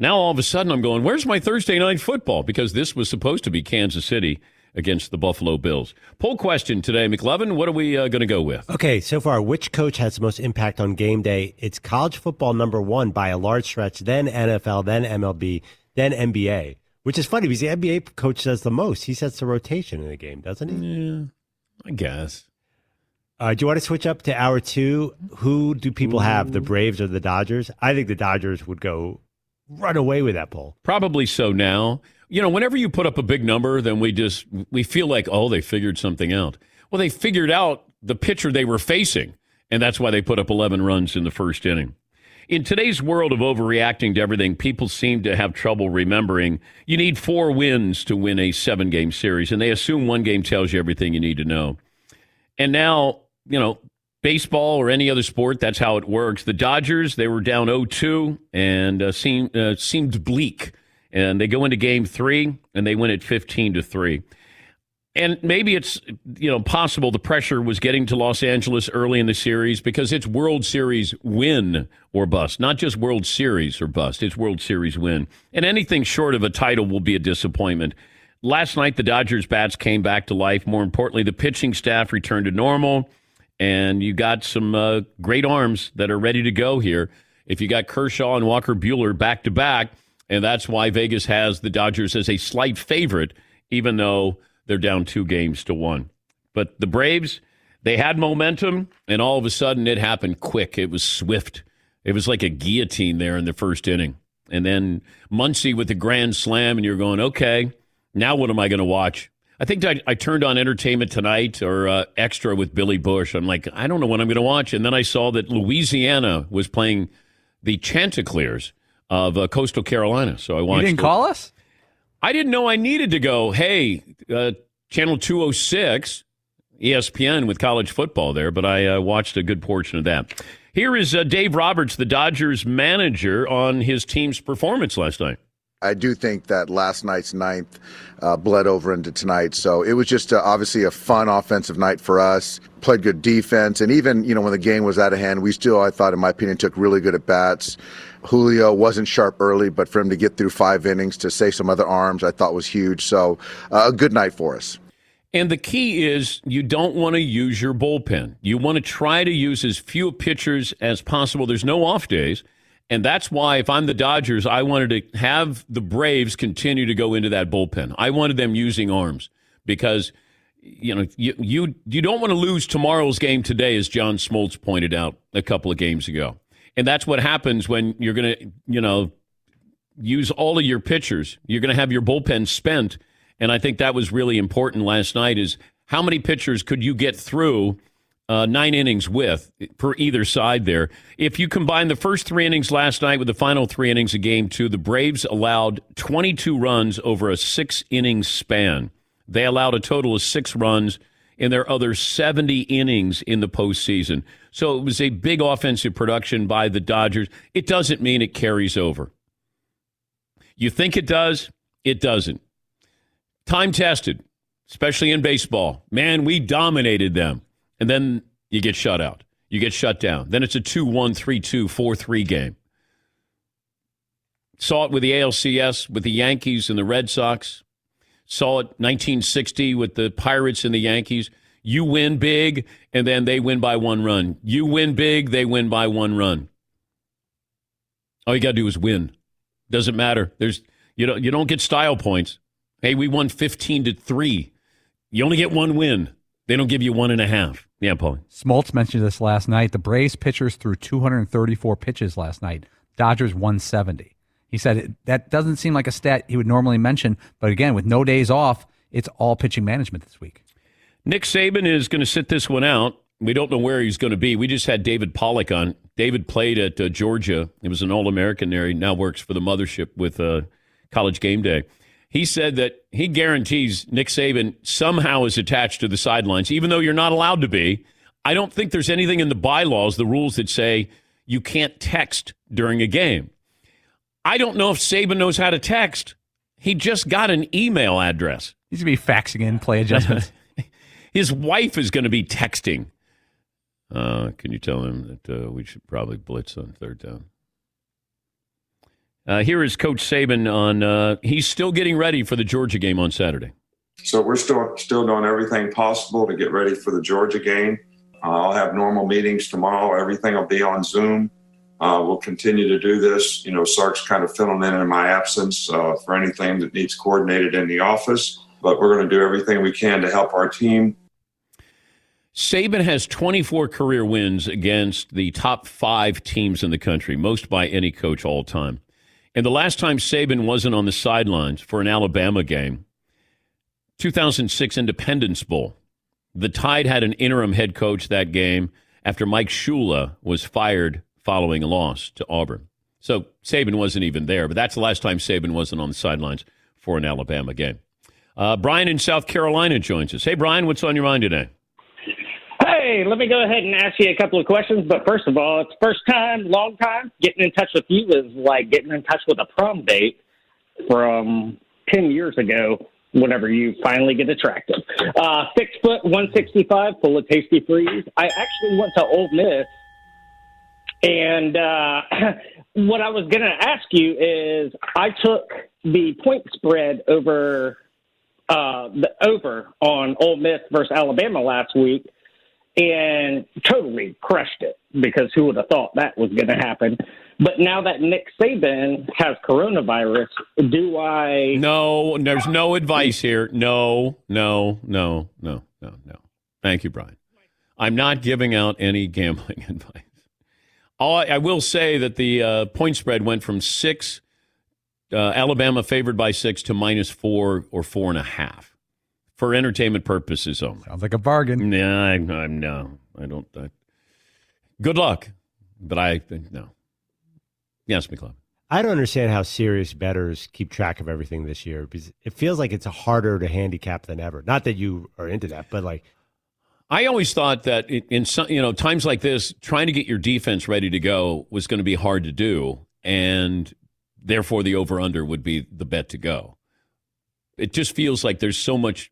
Now all of a sudden I'm going, where's my Thursday night football? Because this was supposed to be Kansas City against the Buffalo Bills. Poll question today, McLovin. What are we uh, going to go with? Okay, so far, which coach has the most impact on game day? It's college football number one by a large stretch, then NFL, then MLB, then NBA. Which is funny because the NBA coach does the most. He sets the rotation in the game, doesn't he? Yeah, I guess. Uh, do you want to switch up to hour two? Who do people have, the Braves or the Dodgers? I think the Dodgers would go run away with that poll. Probably so now. You know, whenever you put up a big number, then we just we feel like, oh, they figured something out. Well, they figured out the pitcher they were facing, and that's why they put up 11 runs in the first inning. In today's world of overreacting to everything, people seem to have trouble remembering you need four wins to win a seven game series, and they assume one game tells you everything you need to know. And now, you know, baseball or any other sport, that's how it works. The Dodgers, they were down 0 2 and uh, seemed, uh, seemed bleak. And they go into game three and they win it 15 to 3. And maybe it's you know possible the pressure was getting to Los Angeles early in the series because it's World Series win or bust, not just World Series or bust. It's World Series win, and anything short of a title will be a disappointment. Last night, the Dodgers bats came back to life. More importantly, the pitching staff returned to normal, and you got some uh, great arms that are ready to go here. If you got Kershaw and Walker Buehler back to back, and that's why Vegas has the Dodgers as a slight favorite, even though they're down two games to one. But the Braves, they had momentum, and all of a sudden it happened quick. It was swift. It was like a guillotine there in the first inning. And then Muncy with the grand slam, and you're going, okay, now what am I going to watch? I think I, I, turned on Entertainment Tonight or uh, Extra with Billy Bush. I'm like, I don't know what I'm going to watch. And then I saw that Louisiana was playing the Chanticleers of uh, Coastal Carolina. So I watched. You didn't call us? I didn't know I needed to go, hey, uh, Channel 206, ESPN with college football there, but I uh, watched a good portion of that. Here is uh, Dave Roberts, the Dodgers manager, on his team's performance last night. I do think that last night's ninth uh, bled over into tonight. So it was just uh, obviously a fun offensive night for us. Played good defense. And even, you know, when the game was out of hand, we still, I thought, in my opinion, took really good at bats. Julio wasn't sharp early, but for him to get through five innings to save some other arms, I thought was huge. So uh, a good night for us. And the key is you don't want to use your bullpen. You want to try to use as few pitchers as possible. There's no off days. And that's why, if I'm the Dodgers, I wanted to have the Braves continue to go into that bullpen. I wanted them using arms because, you know, you you, you don't want to lose tomorrow's game today, as John Smoltz pointed out a couple of games ago. And that's what happens when you're going to, you know, use all of your pitchers. You're going to have your bullpen spent. And I think that was really important last night is how many pitchers could you get through uh, nine innings with per either side there. If you combine the first three innings last night with the final three innings of game two, the Braves allowed 22 runs over a six inning span. They allowed a total of six runs in their other 70 innings in the postseason. So it was a big offensive production by the Dodgers. It doesn't mean it carries over. You think it does? It doesn't. Time tested, especially in baseball. Man, we dominated them. And then you get shut out. You get shut down. Then it's a 2 1, 3 2, 4 3 game. Saw it with the ALCS, with the Yankees and the Red Sox. Saw it 1960 with the Pirates and the Yankees. You win big, and then they win by one run. You win big, they win by one run. All you got to do is win. Doesn't matter. There's you don't you don't get style points. Hey, we won 15 to three. You only get one win. They don't give you one and a half. Yeah, Paul. Smoltz mentioned this last night. The Braves pitchers threw 234 pitches last night. Dodgers 170. He said it, that doesn't seem like a stat he would normally mention, but again, with no days off, it's all pitching management this week. Nick Saban is going to sit this one out. We don't know where he's going to be. We just had David Pollack on. David played at uh, Georgia. He was an All American there. He now works for the mothership with uh, College Game Day. He said that he guarantees Nick Saban somehow is attached to the sidelines, even though you're not allowed to be. I don't think there's anything in the bylaws, the rules that say you can't text during a game. I don't know if Saban knows how to text. He just got an email address. He's going to be faxing in play adjustments. His wife is going to be texting. Uh, can you tell him that uh, we should probably blitz on third down? Uh, here is Coach Saban on. Uh, he's still getting ready for the Georgia game on Saturday. So we're still still doing everything possible to get ready for the Georgia game. Uh, I'll have normal meetings tomorrow. Everything will be on Zoom. Uh, we'll continue to do this. You know, Sark's kind of filling in in my absence uh, for anything that needs coordinated in the office. But we're going to do everything we can to help our team. Saban has 24 career wins against the top five teams in the country, most by any coach all time. And the last time Saban wasn't on the sidelines for an Alabama game, 2006 Independence Bowl. The Tide had an interim head coach that game after Mike Shula was fired following a loss to Auburn. So Saban wasn't even there, but that's the last time Saban wasn't on the sidelines for an Alabama game. Uh, Brian in South Carolina joins us. Hey, Brian, what's on your mind today? Hey, let me go ahead and ask you a couple of questions. But first of all, it's first time, long time. Getting in touch with you is like getting in touch with a prom date from 10 years ago whenever you finally get attractive. Uh, six foot, 165, full of tasty freeze. I actually went to Ole Miss. And uh, what I was going to ask you is I took the point spread over uh, the over on Ole Miss versus Alabama last week and totally crushed it because who would have thought that was going to happen? But now that Nick Saban has coronavirus, do I? No, there's no advice here. No, no, no, no, no, no. Thank you, Brian. I'm not giving out any gambling advice. I, I will say that the uh, point spread went from six, uh, Alabama favored by six, to minus four or four and a half for entertainment purposes only. Sounds like a bargain. Yeah, I, I'm no, I don't. I, good luck, but I think no. Yes, McClellan. I don't understand how serious bettors keep track of everything this year because it feels like it's harder to handicap than ever. Not that you are into that, but like I always thought that in some, you know times like this, trying to get your defense ready to go was going to be hard to do, and therefore the over under would be the bet to go. It just feels like there's so much,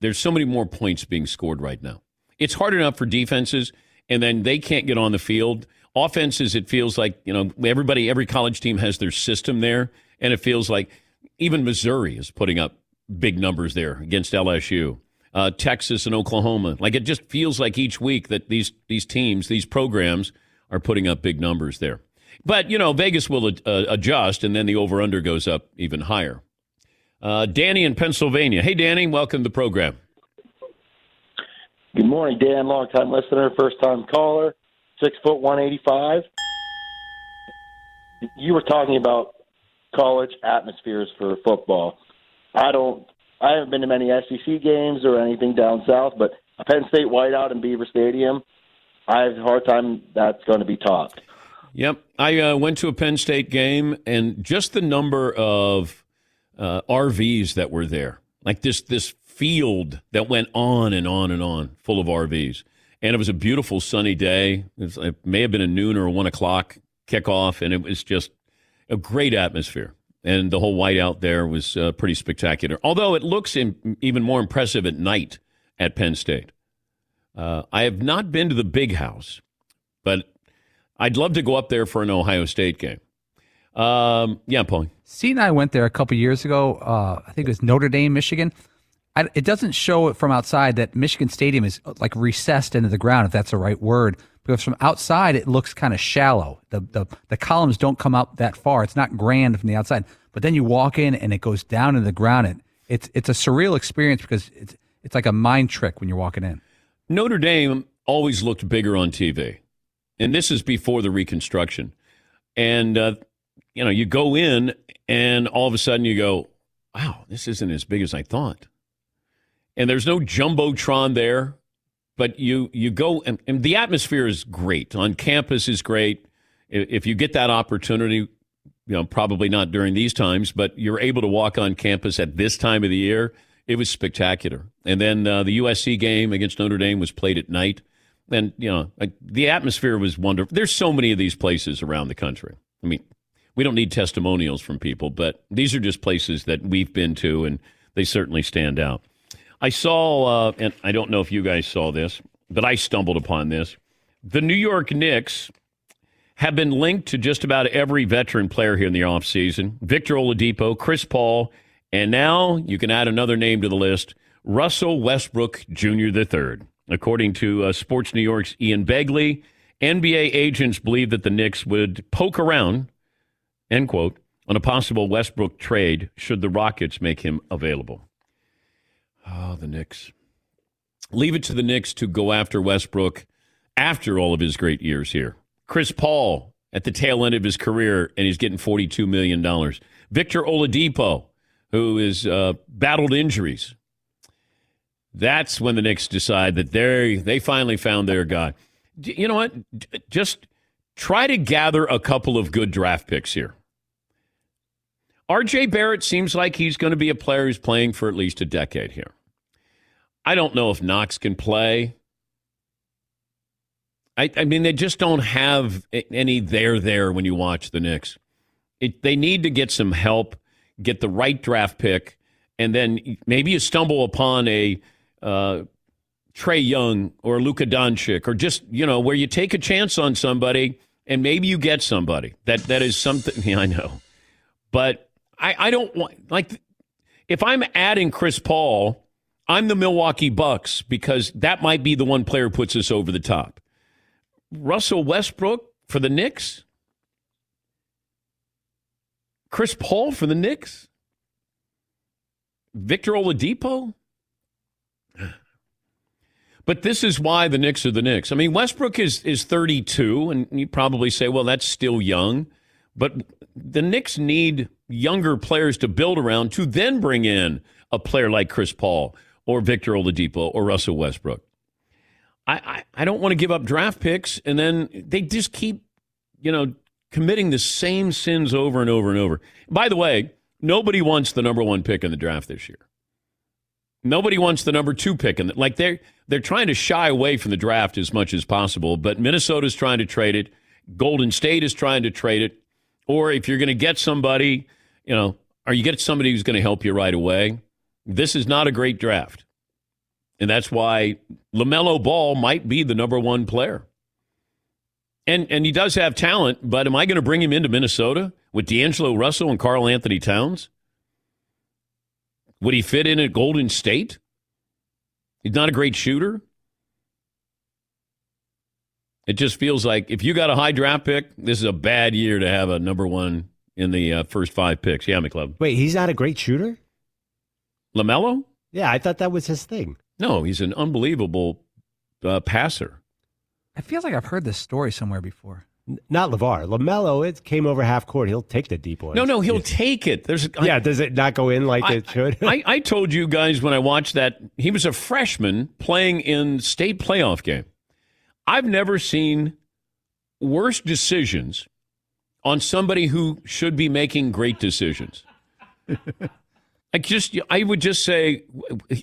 there's so many more points being scored right now. It's hard enough for defenses, and then they can't get on the field. Offenses, it feels like you know everybody, every college team has their system there, and it feels like even Missouri is putting up big numbers there against LSU uh, Texas and Oklahoma. Like it just feels like each week that these these teams, these programs, are putting up big numbers there. But you know, Vegas will uh, adjust, and then the over under goes up even higher. Uh, Danny in Pennsylvania. Hey, Danny, welcome to the program. Good morning, Dan. Long time listener, first time caller. Six foot one eighty five. You were talking about college atmospheres for football. I don't I haven't been to many SEC games or anything down south, but a Penn State whiteout in Beaver Stadium, I have a hard time that's going to be topped. Yep, I uh, went to a Penn State game, and just the number of uh, RVs that were there, like this this field that went on and on and on, full of RVs, and it was a beautiful sunny day. It, was, it may have been a noon or a one o'clock kickoff, and it was just a great atmosphere. and the whole whiteout there was uh, pretty spectacular. Although it looks in, even more impressive at night at Penn State. Uh, I have not been to the big house, but I'd love to go up there for an Ohio State game. Um, yeah, Paul. C and I went there a couple years ago. Uh, I think it was Notre Dame, Michigan. I, it doesn't show it from outside that Michigan Stadium is like recessed into the ground, if that's the right word. Because from outside, it looks kind of shallow. The, the the columns don't come up that far. It's not grand from the outside. But then you walk in and it goes down into the ground. And it's it's a surreal experience because it's it's like a mind trick when you're walking in. Notre Dame always looked bigger on TV, and this is before the reconstruction. And uh, you know, you go in, and all of a sudden you go, "Wow, this isn't as big as I thought." And there's no jumbotron there, but you you go, and, and the atmosphere is great on campus is great. If you get that opportunity, you know, probably not during these times, but you're able to walk on campus at this time of the year. It was spectacular. And then uh, the USC game against Notre Dame was played at night. And, you know, the atmosphere was wonderful. There's so many of these places around the country. I mean, we don't need testimonials from people, but these are just places that we've been to, and they certainly stand out. I saw, uh, and I don't know if you guys saw this, but I stumbled upon this. The New York Knicks have been linked to just about every veteran player here in the offseason Victor Oladipo, Chris Paul, and now you can add another name to the list Russell Westbrook Jr. III. According to uh, Sports New York's Ian Begley, NBA agents believe that the Knicks would poke around, end quote, on a possible Westbrook trade should the Rockets make him available. Oh, the Knicks. Leave it to the Knicks to go after Westbrook after all of his great years here. Chris Paul at the tail end of his career, and he's getting $42 million. Victor Oladipo, who has uh, battled injuries. That's when the Knicks decide that they they finally found their guy. You know what? Just try to gather a couple of good draft picks here. RJ Barrett seems like he's going to be a player who's playing for at least a decade here. I don't know if Knox can play. I, I mean, they just don't have any there there when you watch the Knicks. It, they need to get some help, get the right draft pick, and then maybe you stumble upon a uh, Trae Young or Luka Doncic, or just you know where you take a chance on somebody and maybe you get somebody that that is something. Yeah, I know, but I, I don't want like if I'm adding Chris Paul, I'm the Milwaukee Bucks because that might be the one player puts us over the top. Russell Westbrook for the Knicks. Chris Paul for the Knicks. Victor Oladipo. But this is why the Knicks are the Knicks. I mean, Westbrook is is 32, and you probably say, well, that's still young. But the Knicks need younger players to build around to then bring in a player like Chris Paul or Victor Oladipo or Russell Westbrook. I, I, I don't want to give up draft picks, and then they just keep, you know, committing the same sins over and over and over. By the way, nobody wants the number one pick in the draft this year. Nobody wants the number two pick, and like they're they're trying to shy away from the draft as much as possible. But Minnesota's trying to trade it. Golden State is trying to trade it. Or if you're going to get somebody, you know, are you get somebody who's going to help you right away? This is not a great draft, and that's why LaMelo Ball might be the number one player. And and he does have talent, but am I going to bring him into Minnesota with D'Angelo Russell and Karl-Anthony Towns? Would he fit in at Golden State? He's not a great shooter. It just feels like if you got a high draft pick, this is a bad year to have a number one in the uh, first five picks. Yeah, McClub. Wait, he's not a great shooter? LaMelo? Yeah, I thought that was his thing. No, he's an unbelievable uh, passer. I feel like I've heard this story somewhere before. Not LaVar. LaMelo, it came over half court. He'll take the deep one. No, no, he'll take it. There's yeah. does it not go in like I, it should? I, I told you guys when I watched that he was a freshman playing in state playoff game. I've never seen worse decisions on somebody who should be making great decisions. I just I would just say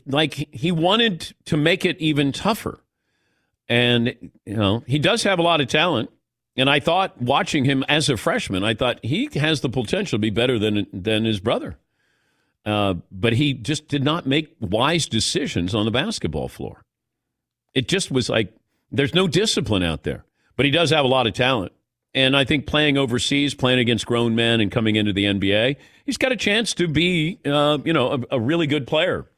like he wanted to make it even tougher. And you know, he does have a lot of talent. And I thought, watching him as a freshman, I thought he has the potential to be better than than his brother. Uh, but he just did not make wise decisions on the basketball floor. It just was like there's no discipline out there. But he does have a lot of talent. And I think playing overseas, playing against grown men, and coming into the NBA, he's got a chance to be, uh, you know, a, a, really good player.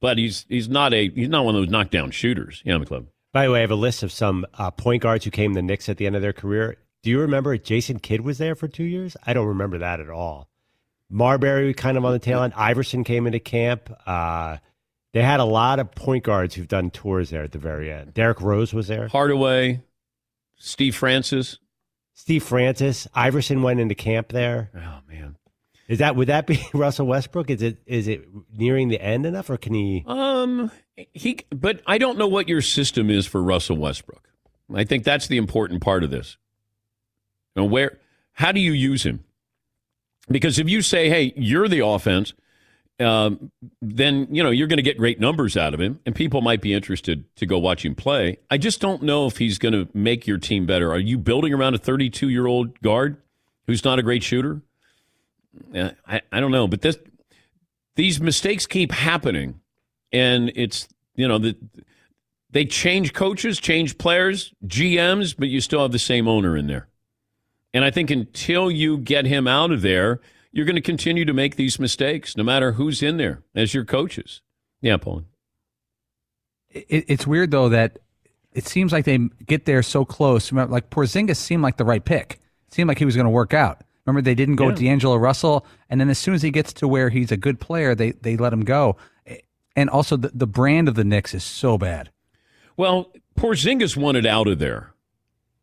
But he's he's not a he's not one of those knockdown shooters. Yeah, McClub. By the way, I have a list of some uh, point guards who came to the Knicks at the end of their career. Do you remember Jason Kidd was there for two years? I don't remember that at all. Marbury kind of on the tail end. Iverson came into camp. Uh, they had a lot of point guards who've done tours there at the very end. Derrick Rose was there. Hardaway, Steve Francis. Steve Francis. Iverson went into camp there. Oh man. Is that would that be Russell Westbrook? Is it is it nearing the end enough, or can he? Um, he. But I don't know what your system is for Russell Westbrook. I think that's the important part of this. You know, where how do you use him? Because if you say, "Hey, you're the offense," um, then you know you're going to get great numbers out of him, and people might be interested to go watch him play. I just don't know if he's going to make your team better. Are you building around a 32 year old guard who's not a great shooter? I, I don't know, but this these mistakes keep happening, and it's you know the they change coaches, change players, GMs, but you still have the same owner in there. And I think until you get him out of there, you're going to continue to make these mistakes, no matter who's in there as your coaches. Yeah, Paul. It, it's weird though that it seems like they get there so close. Like Porzingis seemed like the right pick. It seemed like he was going to work out. Remember, they didn't go yeah. D'Angelo Russell, and then as soon as he gets to where he's a good player, they they let him go. And also, the, the brand of the Knicks is so bad. Well, Porzingis wanted out of there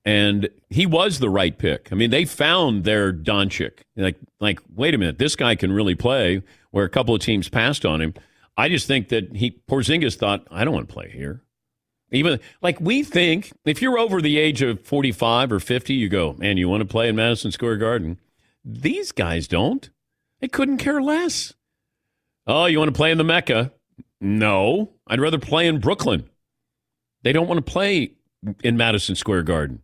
and he was the right pick. I mean, they found their Doncic. Like, like, wait a minute, this guy can really play. Where a couple of teams passed on him. I just think that he Porzingis thought, I don't want to play here. Even like we think, if you're over the age of 45 or 50, you go, man, you want to play in Madison Square Garden. These guys don't. They couldn't care less. Oh, you want to play in the Mecca? No, I'd rather play in Brooklyn. They don't want to play in Madison Square Garden.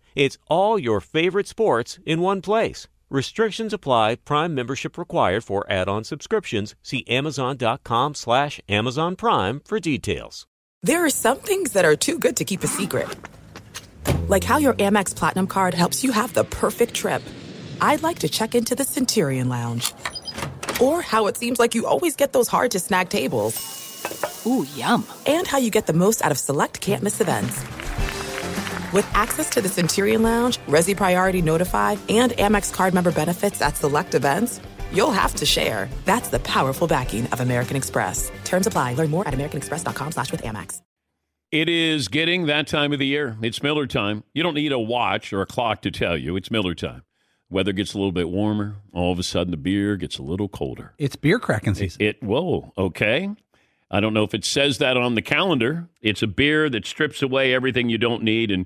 It's all your favorite sports in one place. Restrictions apply. Prime membership required for add-on subscriptions. See Amazon.com slash Amazon Prime for details. There are some things that are too good to keep a secret. Like how your Amex Platinum card helps you have the perfect trip. I'd like to check into the Centurion Lounge. Or how it seems like you always get those hard to snag tables. Ooh, yum. And how you get the most out of select can't miss events. With access to the Centurion Lounge, Resy Priority Notify, and Amex card member benefits at select events, you'll have to share. That's the powerful backing of American Express. Terms apply. Learn more at americanexpress.com slash with Amex. It is getting that time of the year. It's Miller time. You don't need a watch or a clock to tell you. It's Miller time. Weather gets a little bit warmer. All of a sudden, the beer gets a little colder. It's beer cracking season. It, it whoa, okay. I don't know if it says that on the calendar. It's a beer that strips away everything you don't need and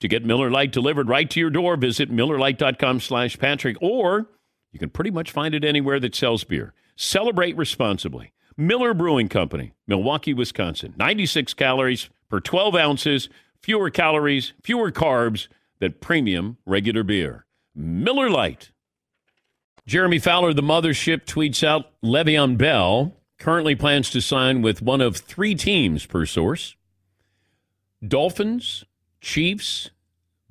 To get Miller Lite delivered right to your door, visit MillerLite.com slash Patrick, or you can pretty much find it anywhere that sells beer. Celebrate responsibly. Miller Brewing Company, Milwaukee, Wisconsin. 96 calories per 12 ounces, fewer calories, fewer carbs than premium regular beer. Miller Lite. Jeremy Fowler, the mothership, tweets out Le'Veon Bell currently plans to sign with one of three teams per source Dolphins, Chiefs,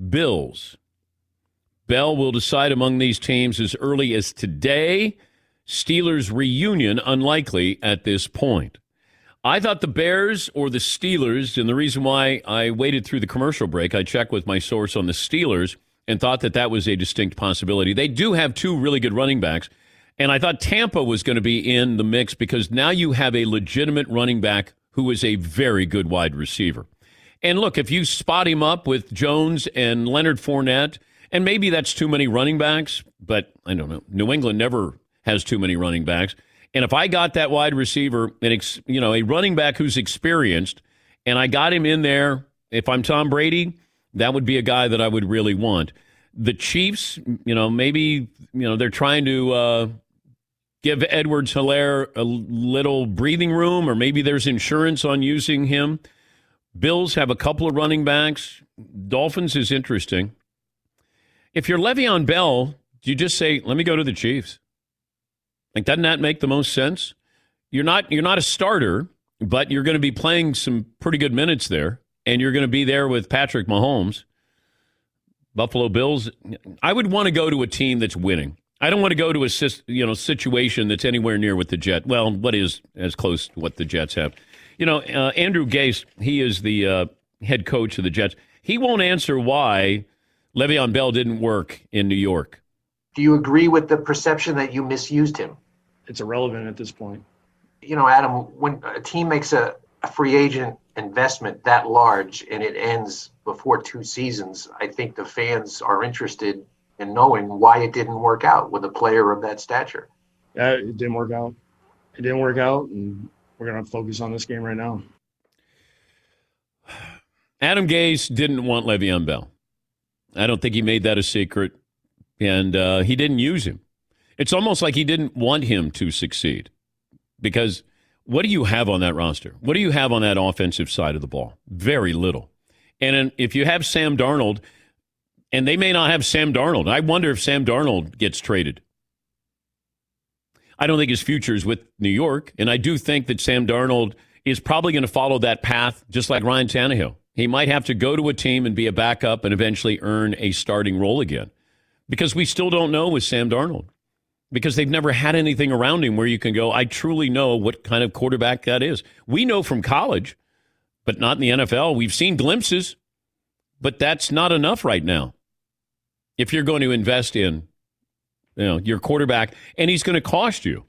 Bills. Bell will decide among these teams as early as today. Steelers reunion unlikely at this point. I thought the Bears or the Steelers, and the reason why I waited through the commercial break, I checked with my source on the Steelers and thought that that was a distinct possibility. They do have two really good running backs, and I thought Tampa was going to be in the mix because now you have a legitimate running back who is a very good wide receiver. And look, if you spot him up with Jones and Leonard Fournette, and maybe that's too many running backs, but I don't know. New England never has too many running backs. And if I got that wide receiver, and you know, a running back who's experienced, and I got him in there, if I'm Tom Brady, that would be a guy that I would really want. The Chiefs, you know, maybe you know they're trying to uh, give Edwards Helaire a little breathing room, or maybe there's insurance on using him. Bills have a couple of running backs. Dolphins is interesting. If you're Le'Veon Bell, do you just say, "Let me go to the Chiefs"? Like, doesn't that make the most sense? You're not you're not a starter, but you're going to be playing some pretty good minutes there, and you're going to be there with Patrick Mahomes. Buffalo Bills. I would want to go to a team that's winning. I don't want to go to a you know situation that's anywhere near what the Jet. Well, what is as close to what the Jets have? You know, uh, Andrew Gase. He is the uh, head coach of the Jets. He won't answer why Le'Veon Bell didn't work in New York. Do you agree with the perception that you misused him? It's irrelevant at this point. You know, Adam, when a team makes a, a free agent investment that large and it ends before two seasons, I think the fans are interested in knowing why it didn't work out with a player of that stature. Yeah, it didn't work out. It didn't work out, and we're gonna focus on this game right now. Adam Gase didn't want Le'Veon Bell. I don't think he made that a secret, and uh, he didn't use him. It's almost like he didn't want him to succeed because what do you have on that roster? What do you have on that offensive side of the ball? Very little. And if you have Sam Darnold, and they may not have Sam Darnold, I wonder if Sam Darnold gets traded. I don't think his future is with New York, and I do think that Sam Darnold is probably going to follow that path, just like Ryan Tannehill. He might have to go to a team and be a backup and eventually earn a starting role again, because we still don't know with Sam Darnold, because they've never had anything around him where you can go, I truly know what kind of quarterback that is. We know from college, but not in the NFL. We've seen glimpses, but that's not enough right now. If you're going to invest in you know, your quarterback, and he's going to cost you.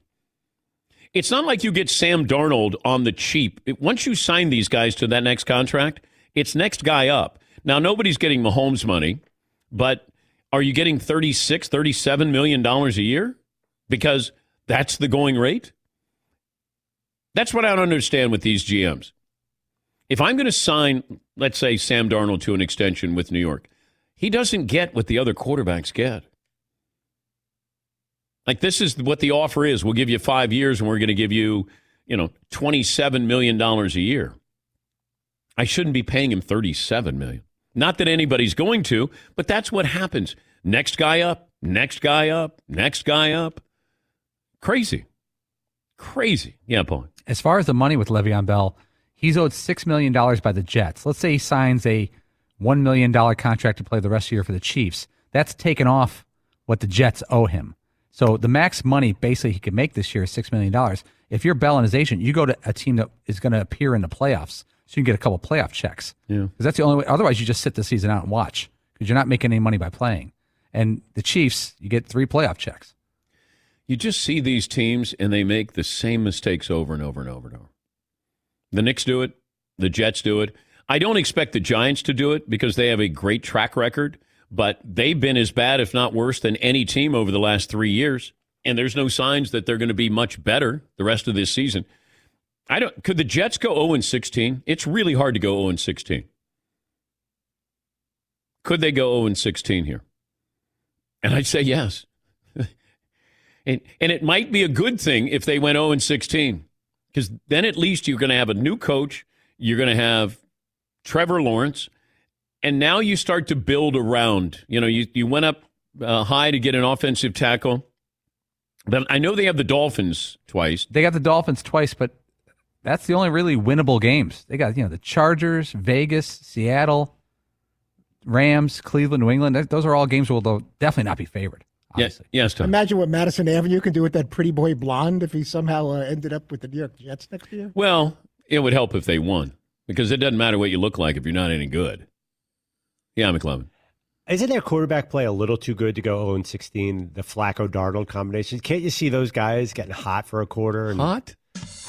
It's not like you get Sam Darnold on the cheap. It- Once you sign these guys to that next contract, it's next guy up. Now, nobody's getting Mahomes money, but are you getting 36, 37 million dollars a year? Because that's the going rate. That's what I don't understand with these GMs. If I'm going to sign, let's say, Sam Darnold to an extension with New York, he doesn't get what the other quarterbacks get. Like this is what the offer is. We'll give you five years, and we're going to give you, you know, twenty-seven million dollars a year. I shouldn't be paying him thirty-seven million. Not that anybody's going to, but that's what happens. Next guy up, next guy up, next guy up. Crazy, crazy. Yeah, Paul. As far as the money with Le'Veon Bell, he's owed six million dollars by the Jets. Let's say he signs a one million dollar contract to play the rest of the year for the Chiefs. That's taken off what the Jets owe him. So the max money basically he could make this year is six million dollars. If you're Bell and his agent, you go to a team that is going to appear in the playoffs, so you can get a couple playoff checks. Yeah, because that's the only way. Otherwise, you just sit the season out and watch because you're not making any money by playing. And the Chiefs, you get three playoff checks. You just see these teams and they make the same mistakes over and over and over and over. The Knicks do it, the Jets do it. I don't expect the Giants to do it because they have a great track record, but they've been as bad, if not worse, than any team over the last three years. And there's no signs that they're going to be much better the rest of this season. I don't. Could the Jets go 0 and 16? It's really hard to go 0 and 16. Could they go 0 and 16 here? And I'd say yes. and, and it might be a good thing if they went 0 and 16, because then at least you're going to have a new coach. You're going to have Trevor Lawrence. And now you start to build around. You know, you, you went up uh, high to get an offensive tackle. But I know they have the Dolphins twice. They got the Dolphins twice, but that's the only really winnable games. They got, you know, the Chargers, Vegas, Seattle, Rams, Cleveland, New England. Those are all games where they'll definitely not be favored. Yes, yes, Tom. Imagine what Madison Avenue can do with that pretty boy blonde if he somehow uh, ended up with the New York Jets next year. Well, it would help if they won because it doesn't matter what you look like if you're not any good. Yeah, McLovin. Isn't their quarterback play a little too good to go 0 16? The Flacco Darnold combination. Can't you see those guys getting hot for a quarter? And, Hot?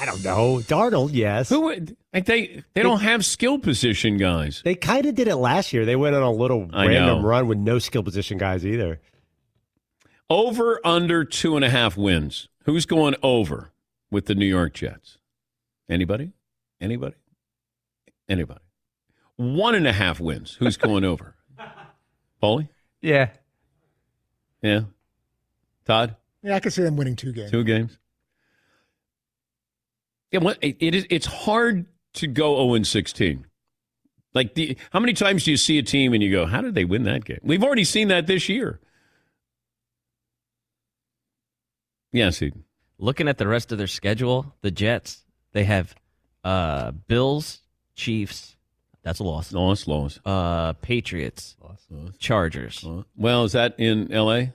I don't know. Darnold, yes. Who would like they they don't have skill position guys. They kind of did it last year. They went on a little I random know. run with no skill position guys either. Over under two and a half wins. Who's going over with the New York Jets? Anybody? Anybody? Anybody? One and a half wins. Who's going over? Paulie? Yeah. Yeah. Todd? Yeah, I could see them winning two games. Two games. Yeah, what it it is it's hard to go 0 and 16. Like the how many times do you see a team and you go, how did they win that game? We've already seen that this year. Yeah, see. Looking at the rest of their schedule, the Jets, they have uh, Bills, Chiefs. That's a loss. Loss, loss. Uh, Patriots, Chargers. Well, is that in L.A.?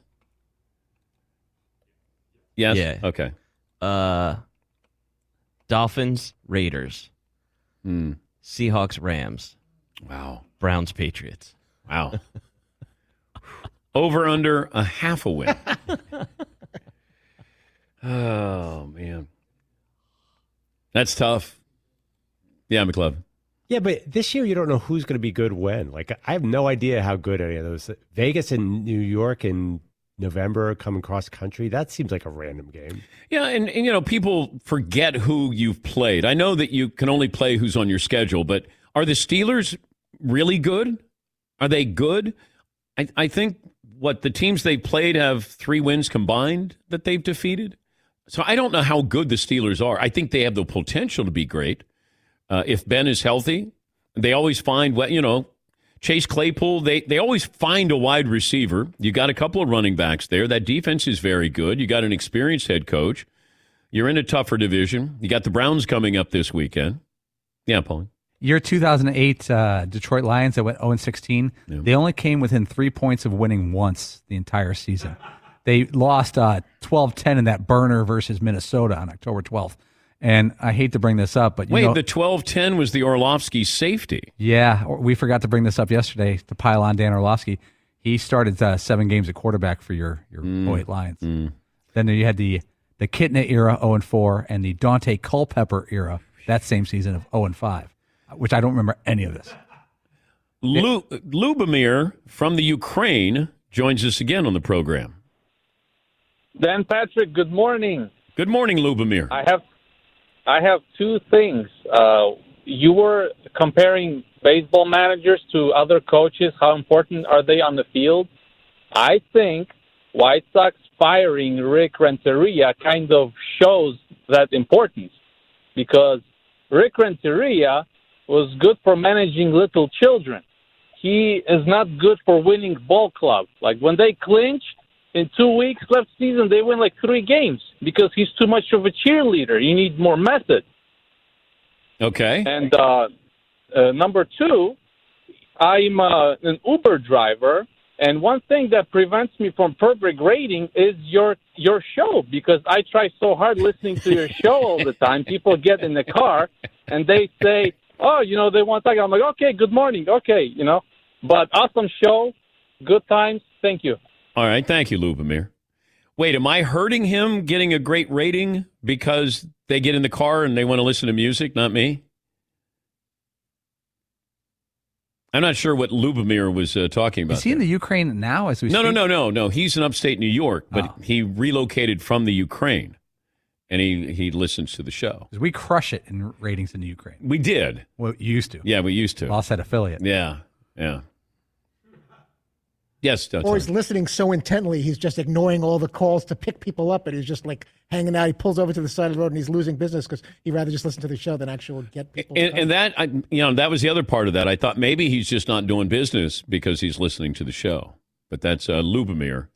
Yes. Yeah. Okay. Uh, Dolphins, Raiders. Hmm. Seahawks, Rams. Wow. Browns, Patriots. Wow. Over under a half a win. oh man, that's tough. Yeah, McLovin. Yeah, but this year you don't know who's going to be good when. Like I have no idea how good any of those Vegas and New York in November coming cross country. That seems like a random game. Yeah, and, and you know people forget who you've played. I know that you can only play who's on your schedule, but are the Steelers really good? Are they good? I, I think what the teams they played have three wins combined that they've defeated. So I don't know how good the Steelers are. I think they have the potential to be great uh, if Ben is healthy. They always find what you know. Chase Claypool, they they always find a wide receiver. You got a couple of running backs there. That defense is very good. You got an experienced head coach. You're in a tougher division. You got the Browns coming up this weekend. Yeah, Paul. Year 2008 uh, Detroit Lions that went 0 16. They only came within three points of winning once the entire season. They lost 12 10 in that burner versus Minnesota on October 12th. And I hate to bring this up, but you Wait, know, the 12-10 was the Orlovsky safety. yeah, we forgot to bring this up yesterday to pile on Dan Orlovsky. He started uh, seven games at quarterback for your your Mm. 08 Lions. Then you had the the Kitna era 0 and 4 and the Daunte Culpepper era that same season of 0 and 5, which I don't remember any of this. Lu- Lubomir from the Ukraine joins us again on the program. Dan Patrick, good morning. Good morning, Lubomir. I have I have two things. Uh, you were comparing baseball managers to other coaches. How important are they on the field? I think White Sox firing Rick Renteria kind of shows that importance because Rick Renteria was good for managing little children. He is not good for winning ball clubs. Like when they clinch in two weeks left season, they win like three games because he's too much of a cheerleader. You need more method. Okay. And uh, uh, number two, I'm uh, an Uber driver, and one thing that prevents me from perfect rating is your your show because I try so hard listening to your show all the time. People get in the car and they say, "Oh, you know, they want to talk." I'm like, "Okay, good morning, okay, you know." But awesome show, good times. Thank you. All right. Thank you, Lubomir. Wait, am I hurting him getting a great rating because they get in the car and they want to listen to music, not me? I'm not sure what Lubomir was uh, talking about. Is he in the Ukraine now as we No, no, speak? no, no, no. He's in upstate New York, but Oh. he relocated from the Ukraine, and he he listens to the show. We crush it in ratings in the Ukraine. We did. Well, you used to. Yeah, we used to. Lost that affiliate. Yeah, yeah. Yes, don't Or he's listening so intently, he's just ignoring all the calls to pick people up, and he's just like hanging out. He pulls over to the side of the road, and he's losing business because he'd rather just listen to the show than actually get people. And, and that, I, you know, that was the other part of that. I thought maybe he's just not doing business because he's listening to the show. But that's uh, Lubomir.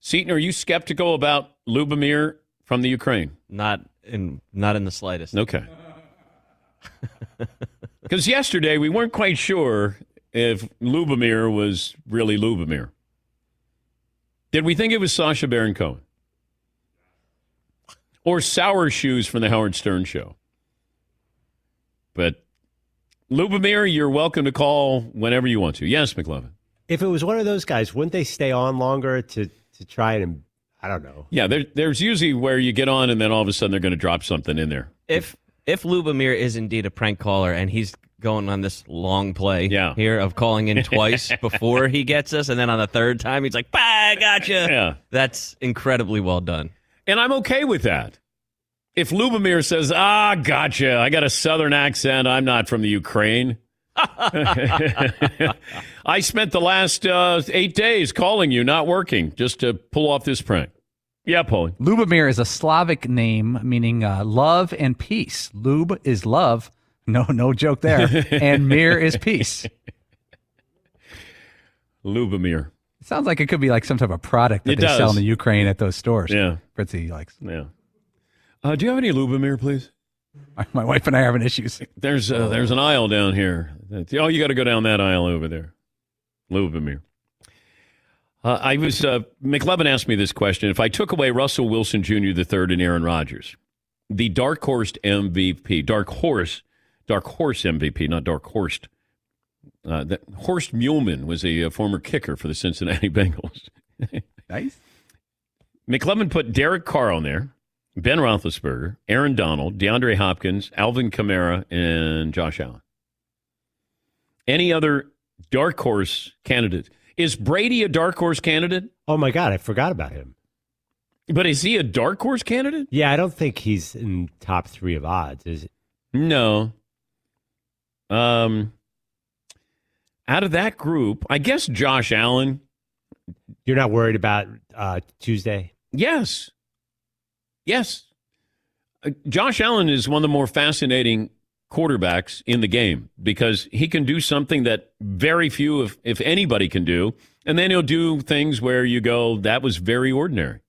Seton, are you skeptical about Lubomir from the Ukraine? Not in not in the slightest. Okay. Because yesterday we weren't quite sure if Lubomir was really Lubomir. Did we think it was Sacha Baron Cohen? Or Sour Shoes from the Howard Stern Show? But Lubomir, you're welcome to call whenever you want to. Yes, McLovin. If it was one of those guys, wouldn't they stay on longer to to try and I don't know. Yeah, there, there's usually where you get on and then all of a sudden they're going to drop something in there. If if Lubomir is indeed a prank caller and he's going on this long play here of calling in twice before he gets us, and then on the third time he's like, "Bah, I gotcha." Yeah. That's incredibly well done. And I'm okay with that. If Lubomir says, ah, gotcha, I got a southern accent, I'm not from the Ukraine. I spent the last uh, eight days calling you, not working, just to pull off this prank. Yeah, Paulie. Lubomir is a Slavic name meaning uh, love and peace. Lube is love. No, no joke there. and mir is peace. Lubomir. It sounds like it could be like some type of product that It they sell does. in the Ukraine at those stores. Yeah. Fritzy likes. Yeah. Uh, do you have any Lubomir, please? My wife and I are having issues. There's uh, there's an aisle down here. Oh, you got to go down that aisle over there. Lubomir. Uh, I was uh, McLovin asked me this question: If I took away Russell Wilson Jr. the third and Aaron Rodgers, the dark horse MVP, dark horse, dark horse MVP, not dark horse. Uh, that Horst Muhlmann was a, uh former kicker for the Cincinnati Bengals. nice. McLovin put Derek Carr on there, Ben Roethlisberger, Aaron Donald, DeAndre Hopkins, Alvin Kamara, and Josh Allen. Any other dark horse candidate? Is Brady a dark horse candidate? Oh my god, I forgot about him. But is he a dark horse candidate? Yeah, I don't think he's in top three of odds. Is it? No. Um, out of that group, I guess Josh Allen. You're not worried about uh, Tuesday? Yes. Yes. Uh, Josh Allen is one of the more fascinating quarterbacks in the game because he can do something that very few, if, if anybody, can do. And then he'll do things where you go, that was very ordinary.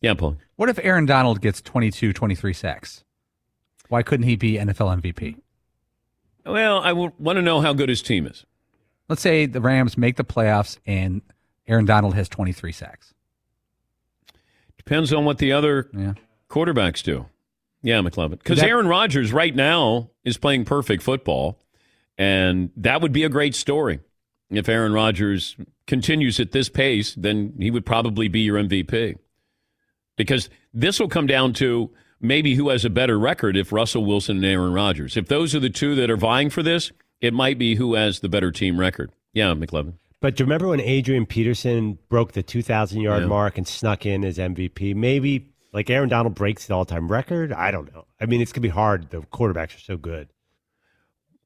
Yeah, Paul. What if Aaron Donald gets 22, 23 sacks? Why couldn't he be NFL MVP? Well, I want to know how good his team is. Let's say the Rams make the playoffs and Aaron Donald has 23 sacks. Depends on what the other quarterbacks do. Yeah, McLovin. Because That- Aaron Rodgers right now is playing perfect football, and that would be a great story. If Aaron Rodgers continues at this pace, then he would probably be your MVP. Because this will come down to maybe who has a better record if Russell Wilson and Aaron Rodgers. If those are the two that are vying for this, it might be who has the better team record. Yeah, McLovin. But do you remember when Adrian Peterson broke the 2,000 yard Yeah. mark and snuck in as MVP? Maybe like Aaron Donald breaks the all time record. I don't know. I mean, it's gonna be hard. The quarterbacks are so good.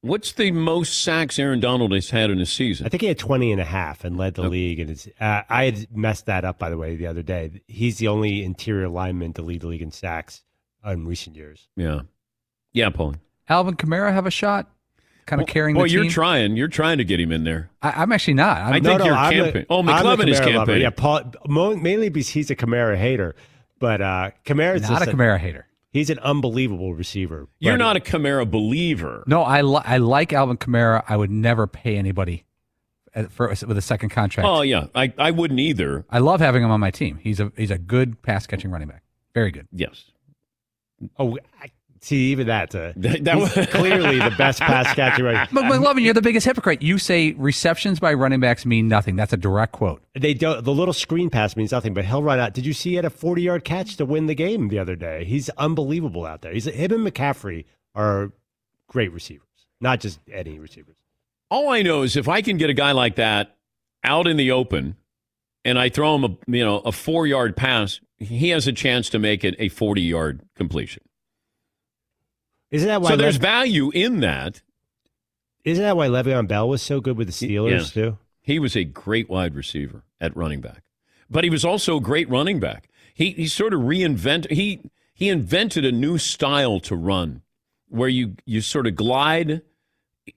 What's the most sacks Aaron Donald has had in a season? I think he had 20 and a half and led the league. And it's, uh, I had messed that up, by the way, the other day. He's the only interior lineman to lead the league in sacks in recent years. Yeah. Yeah, Paul. Alvin Kamara have a shot? Kind of carrying Well, the you're team? trying. You're trying to get him in there. I, I'm actually not. I'm, I think you're. Oh, I'm a McLovin is Kamara lover. Yeah, Paul, mainly because he's a Kamara hater. But uh, Kamara's Not a Kamara hater. He's an unbelievable receiver. You're not a Kamara believer. No, I li- I like Alvin Kamara. I would never pay anybody for with a second contract. Oh yeah, I, I wouldn't either. I love having him on my team. He's a he's a good pass catching running back. Very good. Yes. Oh, I, see, even that's a uh, That- that was- clearly the best pass catcher. Right? But McLovin, you're the biggest hypocrite. You say receptions by running backs mean nothing. That's a direct quote. They don't. The little screen pass means nothing, but he'll run out. Did you see he had a forty-yard catch to win the game the other day? He's unbelievable out there. He's a him and McCaffrey are great receivers, not just any receivers. All I know is if I can get a guy like that out in the open, and I throw him a you know a four yard pass, he has a chance to make it a forty yard completion. Isn't that why? So there's value in that. isn't that why Le'Veon Bell was so good with the Steelers Yeah. too? He was a great wide receiver at running back, but he was also a great running back. He he sort of reinvented he he invented a new style to run, where you you sort of glide,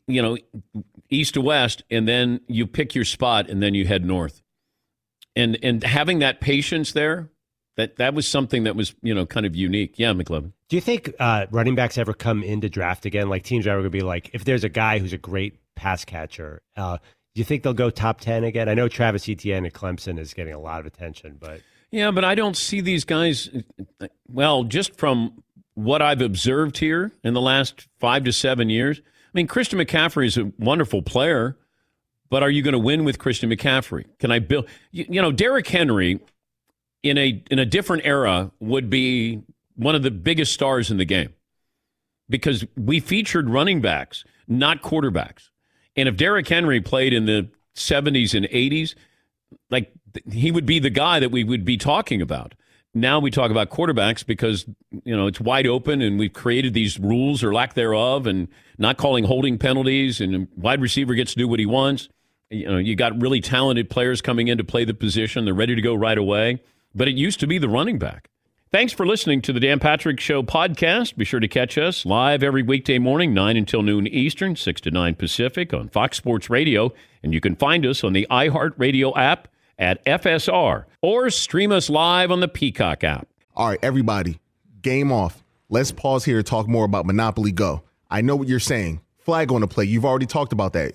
you know, east to west, and then you pick your spot, and then you head north, and and having that patience there, that that was something that was you know kind of unique. Yeah, McLovin. Do you think uh, running backs ever come into draft again? Like teams are ever going to be like, if there's a guy who's a great pass catcher, uh, do you think they'll go top ten again? I know Travis Etienne at Clemson is getting a lot of attention, but Yeah, but I don't see these guys. Well, just from what I've observed here in the last five to seven years, I mean, Christian McCaffrey is a wonderful player, but are you going to win with Christian McCaffrey? Can I build? You, you know, Derrick Henry in a in a different era would be one of the biggest stars in the game because we featured running backs, not quarterbacks. And if Derrick Henry played in the 70s and 80s, like he would be the guy that we would be talking about. Now we talk about quarterbacks because you know it's wide open and we've created these rules or lack thereof and not calling holding penalties and wide receiver gets to do what he wants. You know, you got really talented players coming in to play the position. They're ready to go right away. But it used to be the running back. Thanks for listening to the Dan Patrick Show podcast. Be sure to catch us live every weekday morning, 9 until noon Eastern, 6 to 9 Pacific on Fox Sports Radio. And you can find us on the iHeartRadio app at FSR or stream us live on the Peacock app. All right, everybody, game off. Let's pause here to talk more about Monopoly Go. I know what you're saying. Flag on the play. You've already talked about that.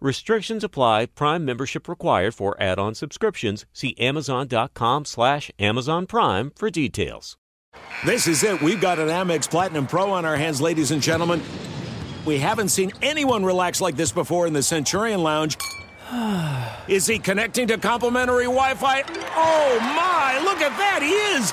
Restrictions apply. Prime membership required for add-on subscriptions. See Amazon.com slash Amazon Prime for details. This is it. We've got an Amex Platinum Pro on our hands, ladies and gentlemen. We haven't seen anyone relax like this before in the Centurion Lounge. Is he connecting to complimentary Wi Fi? Oh my, look at that, he is!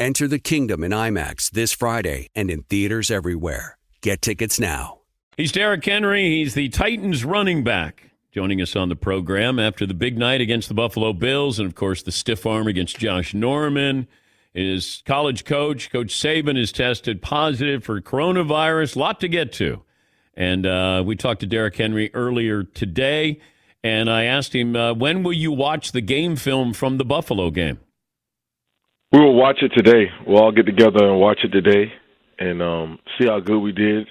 Enter the kingdom in IMAX this Friday and in theaters everywhere. Get tickets now. He's Derrick Henry. He's the Titans running back. Joining us on the program after the big night against the Buffalo Bills and, of course, the stiff arm against Josh Norman. His college coach, Coach Saban, is tested positive for coronavirus. Lot to get to. And uh, we talked to Derrick Henry earlier today, and I asked him, uh, when will you watch the game film from the Buffalo game? We will watch it today. We'll all get together and watch it today and um, see how good we did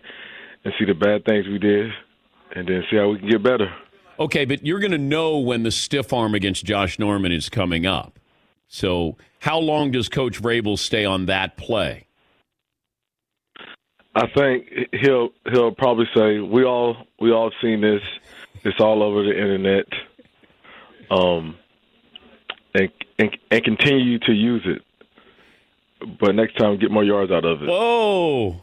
and see the bad things we did and then see how we can get better. Okay, but you're going to know when the stiff arm against Josh Norman is coming up. So, how long does Coach Vrabel stay on that play? I think he'll he'll probably say we all we all seen this. It's all over the internet. Um, and and, and continue to use it. But next time, get more yards out of it. Whoa!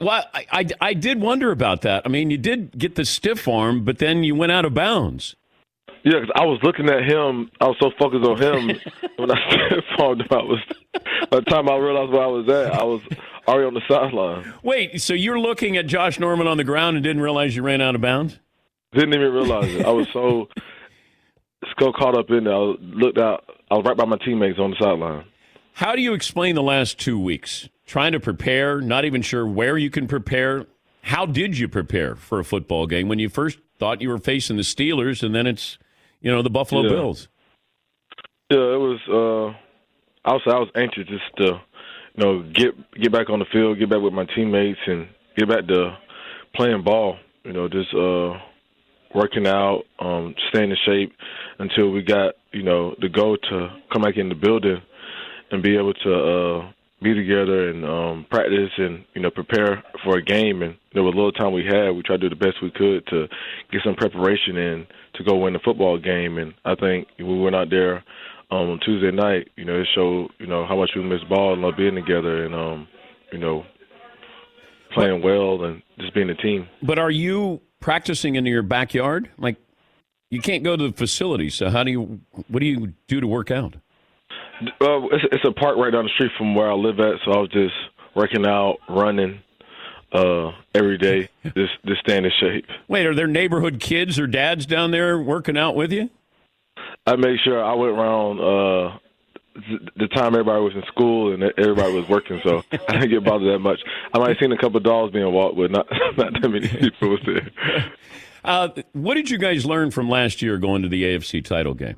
Well, I, I, I did wonder about that. I mean, you did get the stiff arm, but then you went out of bounds. Yeah, because I was looking at him. I was so focused on him when I stiff armed him. I was by the time I realized where I was at, I was already on the sideline. Wait, so you're looking at Josh Norman on the ground and didn't realize you ran out of bounds? Didn't even realize it. I was so so caught up in it. I looked out. I was right by my teammates on the sideline. How do you explain the last two weeks? trying to prepare, not even sure where you can prepare. How did you prepare for a football game when you first thought you were facing the Steelers and then it's, you know, the Buffalo yeah. Bills? Yeah, it was. uh I was I was anxious just to, you know, get get back on the field, get back with my teammates, and get back to playing ball. You know, just uh working out, um, staying in shape until we got, you know, the go to come back in the building and be able to uh be together and um, practice and you know prepare for a game. And there was a little time we had, we tried to do the best we could to get some preparation in to go win the football game. And I think we went out there um, on Tuesday night. You know, it showed you know how much we miss ball and love being together and um, you know playing well and just being a team. But are you practicing in your backyard? Like you can't go to the facility, so how do you? What do you do to work out? Uh, it's, it's a park right down the street from where I live at, so I was just working out, running uh, every day, just just staying in shape. Wait, are there neighborhood kids or dads down there working out with you? I made sure I went around uh, the time everybody was in school and everybody was working, so I didn't get bothered that much. I might have seen a couple of dogs being walked with, not not that many people was there. Uh, what did you guys learn from last year going to the AFC title game?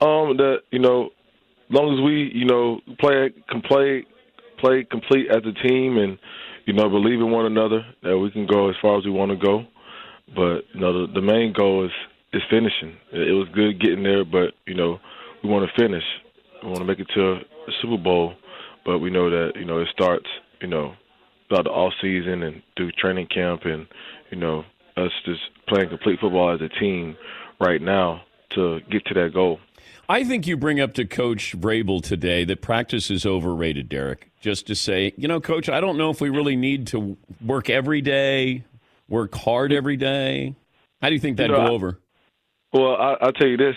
Um, that you know, as long as we you know play can play play complete as a team and you know believe in one another that we can go as far as we want to go. But you know the, the main goal is is finishing. It was good getting there, but you know we want to finish. We want to make it to the Super Bowl, but we know that you know it starts you know throughout the off season and through training camp and you know us just playing complete football as a team right now to get to that goal. I think you bring up to Coach Vrabel today that practice is overrated, Derrick. Just to say, you know, Coach, I don't know if we really need to work every day, work hard every day. How do you think that you know, go over? Well, I, I'll tell you this: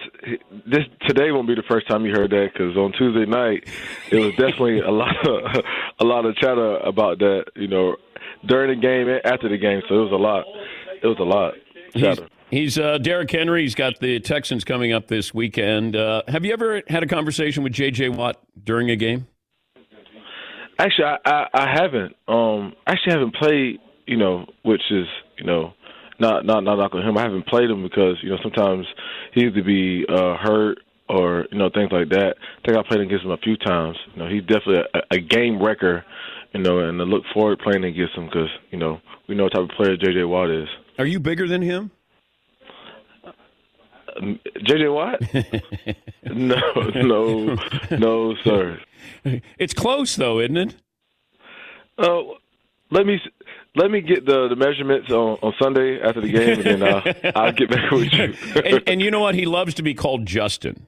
this today won't be the first time you heard that because on Tuesday night it was definitely a lot of a lot of chatter about that. You know, during the game and after the game, so it was a lot. It was a lot chatter. He's uh, Derrick Henry. He's got the Texans coming up this weekend. Uh, have you ever had a conversation with J.J. Watt during a game? Actually, I, I, I haven't. Um, actually, haven't played. You know, which is you know, not not not knocking him. I haven't played him because you know sometimes he either be uh, hurt or you know things like that. I think I played against him a few times. You know, he's definitely a, a game wrecker. You know, and I look forward to playing against him because you know we know what type of player J.J. Watt is. Are you bigger than him? JJ Watt? no, no, no, sir. It's close though, isn't it? Oh, let me let me get the, the measurements on, on Sunday after the game, and then uh, I'll get back with you. and, and you know what? He loves to be called Justin.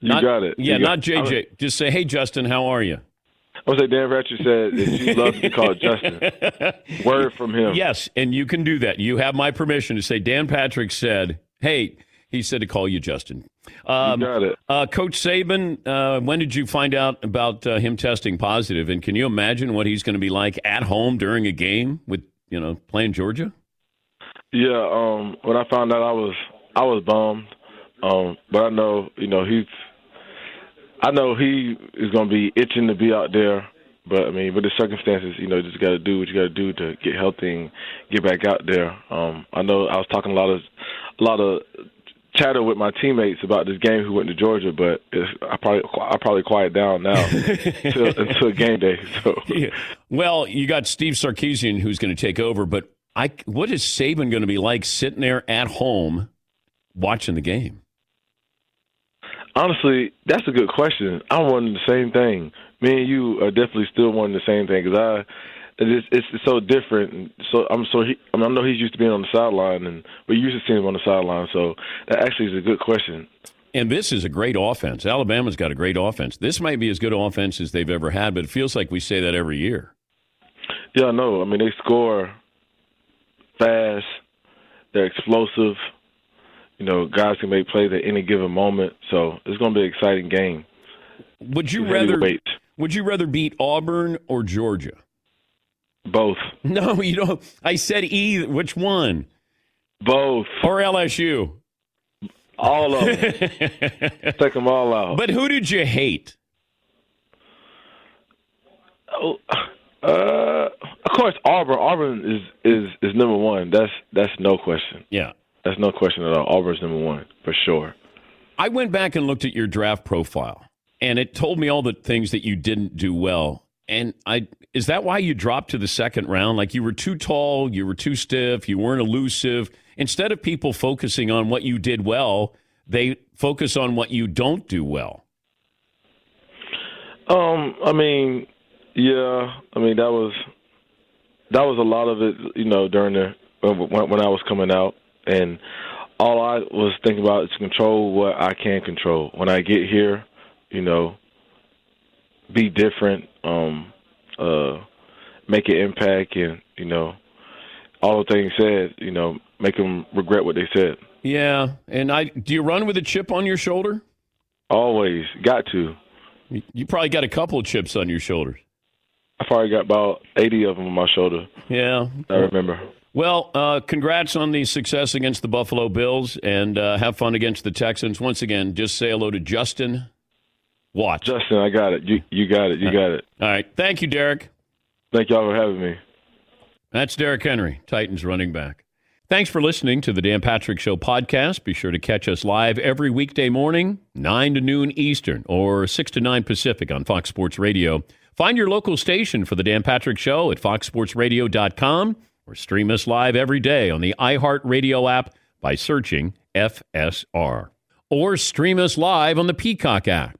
You Not- got it. Yeah, You not JJ. Just say, "Hey, Justin, how are you?" I was like Dan Ratcher said that you love to be called Justin. Word from him. Yes, and you can do that. You have my permission to say Dan Patrick said, "Hey." He said to call you Justin. Um, You got it. Uh, Coach Saban, uh, when did you find out about uh, him testing positive? And can you imagine what he's going to be like at home during a game with you know playing Georgia? Yeah, um, when I found out, I was I was bummed, um, but I know you know he's I know he is going to be itching to be out there. But I mean, with the circumstances, you know, you just got to do what you got to do to get healthy and get back out there. Um, I know I was talking a lot of a lot of chatter with my teammates about this game who went to Georgia, but I probably I probably quiet down now until, until game day. So Yeah. Well, you got Steve Sarkisian who's going to take over, but I, what is Saban going to be like sitting there at home watching the game? Honestly, that's a good question. I'm wondering the same thing. Me and you are definitely still wondering the same thing because I, it's, it's so different. So I'm so he, I, mean, I know he's used to being on the sideline, and we used to see him on the sideline. So that actually is a good question. And this is a great offense. Alabama's got a great offense. This might be as good an offense as they've ever had, but it feels like we say that every year. Yeah, I know. I mean, they score fast. They're explosive. You know, guys can make plays at any given moment. So it's going to be an exciting game. Would you rather would you rather beat Auburn or Georgia? Both. No, you don't. I said either. Which one? Both. Or LSU? All of them. Take them all out. But who did you hate? Oh, uh, of course, Auburn. Auburn is is is number one. That's that's no question. Yeah, that's no question at all. Auburn's number one for sure. I went back and looked at your draft profile, and it told me all the things that you didn't do well. And I is that why you dropped to the second round? Like you were too tall, you were too stiff, you weren't elusive. Instead of people focusing on what you did well, they focus on what you don't do well. Um, I mean, yeah, I mean that was that was a lot of it. You know, during the when, when I was coming out, and all I was thinking about is control what I can control. When I get here, you know, be different, um, uh, make an impact, and you know, all the things said, you know, make them regret what they said. Yeah, and I do you run with a chip on your shoulder? Always got to. You, probably got a couple of chips on your shoulders. I probably got about eighty of them on my shoulder. Yeah, I remember. Well, uh, congrats on the success against the Buffalo Bills, and uh, have fun against the Texans. Once again, just say hello to Justin. Watch. Justin, I got it. You you got it. You got it. All right. Thank you, Derrick. Thank y'all for having me. That's Derrick Henry, Titans running back. Thanks for listening to the Dan Patrick Show podcast. Be sure to catch us live every weekday morning, 9 to noon Eastern or 6 to 9 Pacific on Fox Sports Radio. Find your local station for the Dan Patrick Show at foxsportsradio.com or stream us live every day on the iHeartRadio app by searching FSR. Or stream us live on the Peacock app.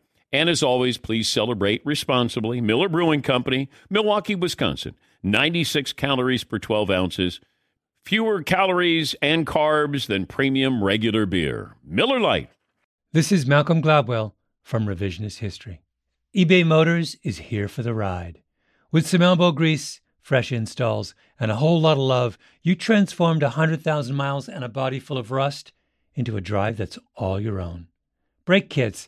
And as always, please celebrate responsibly. Miller Brewing Company, Milwaukee, Wisconsin. 96 calories per 12 ounces. Fewer calories and carbs than premium regular beer. Miller Lite. This is Malcolm Gladwell from Revisionist History. eBay Motors is here for the ride. With some elbow grease, fresh installs, and a whole lot of love, you transformed 100,000 miles and a body full of rust into a drive that's all your own. Brake kits,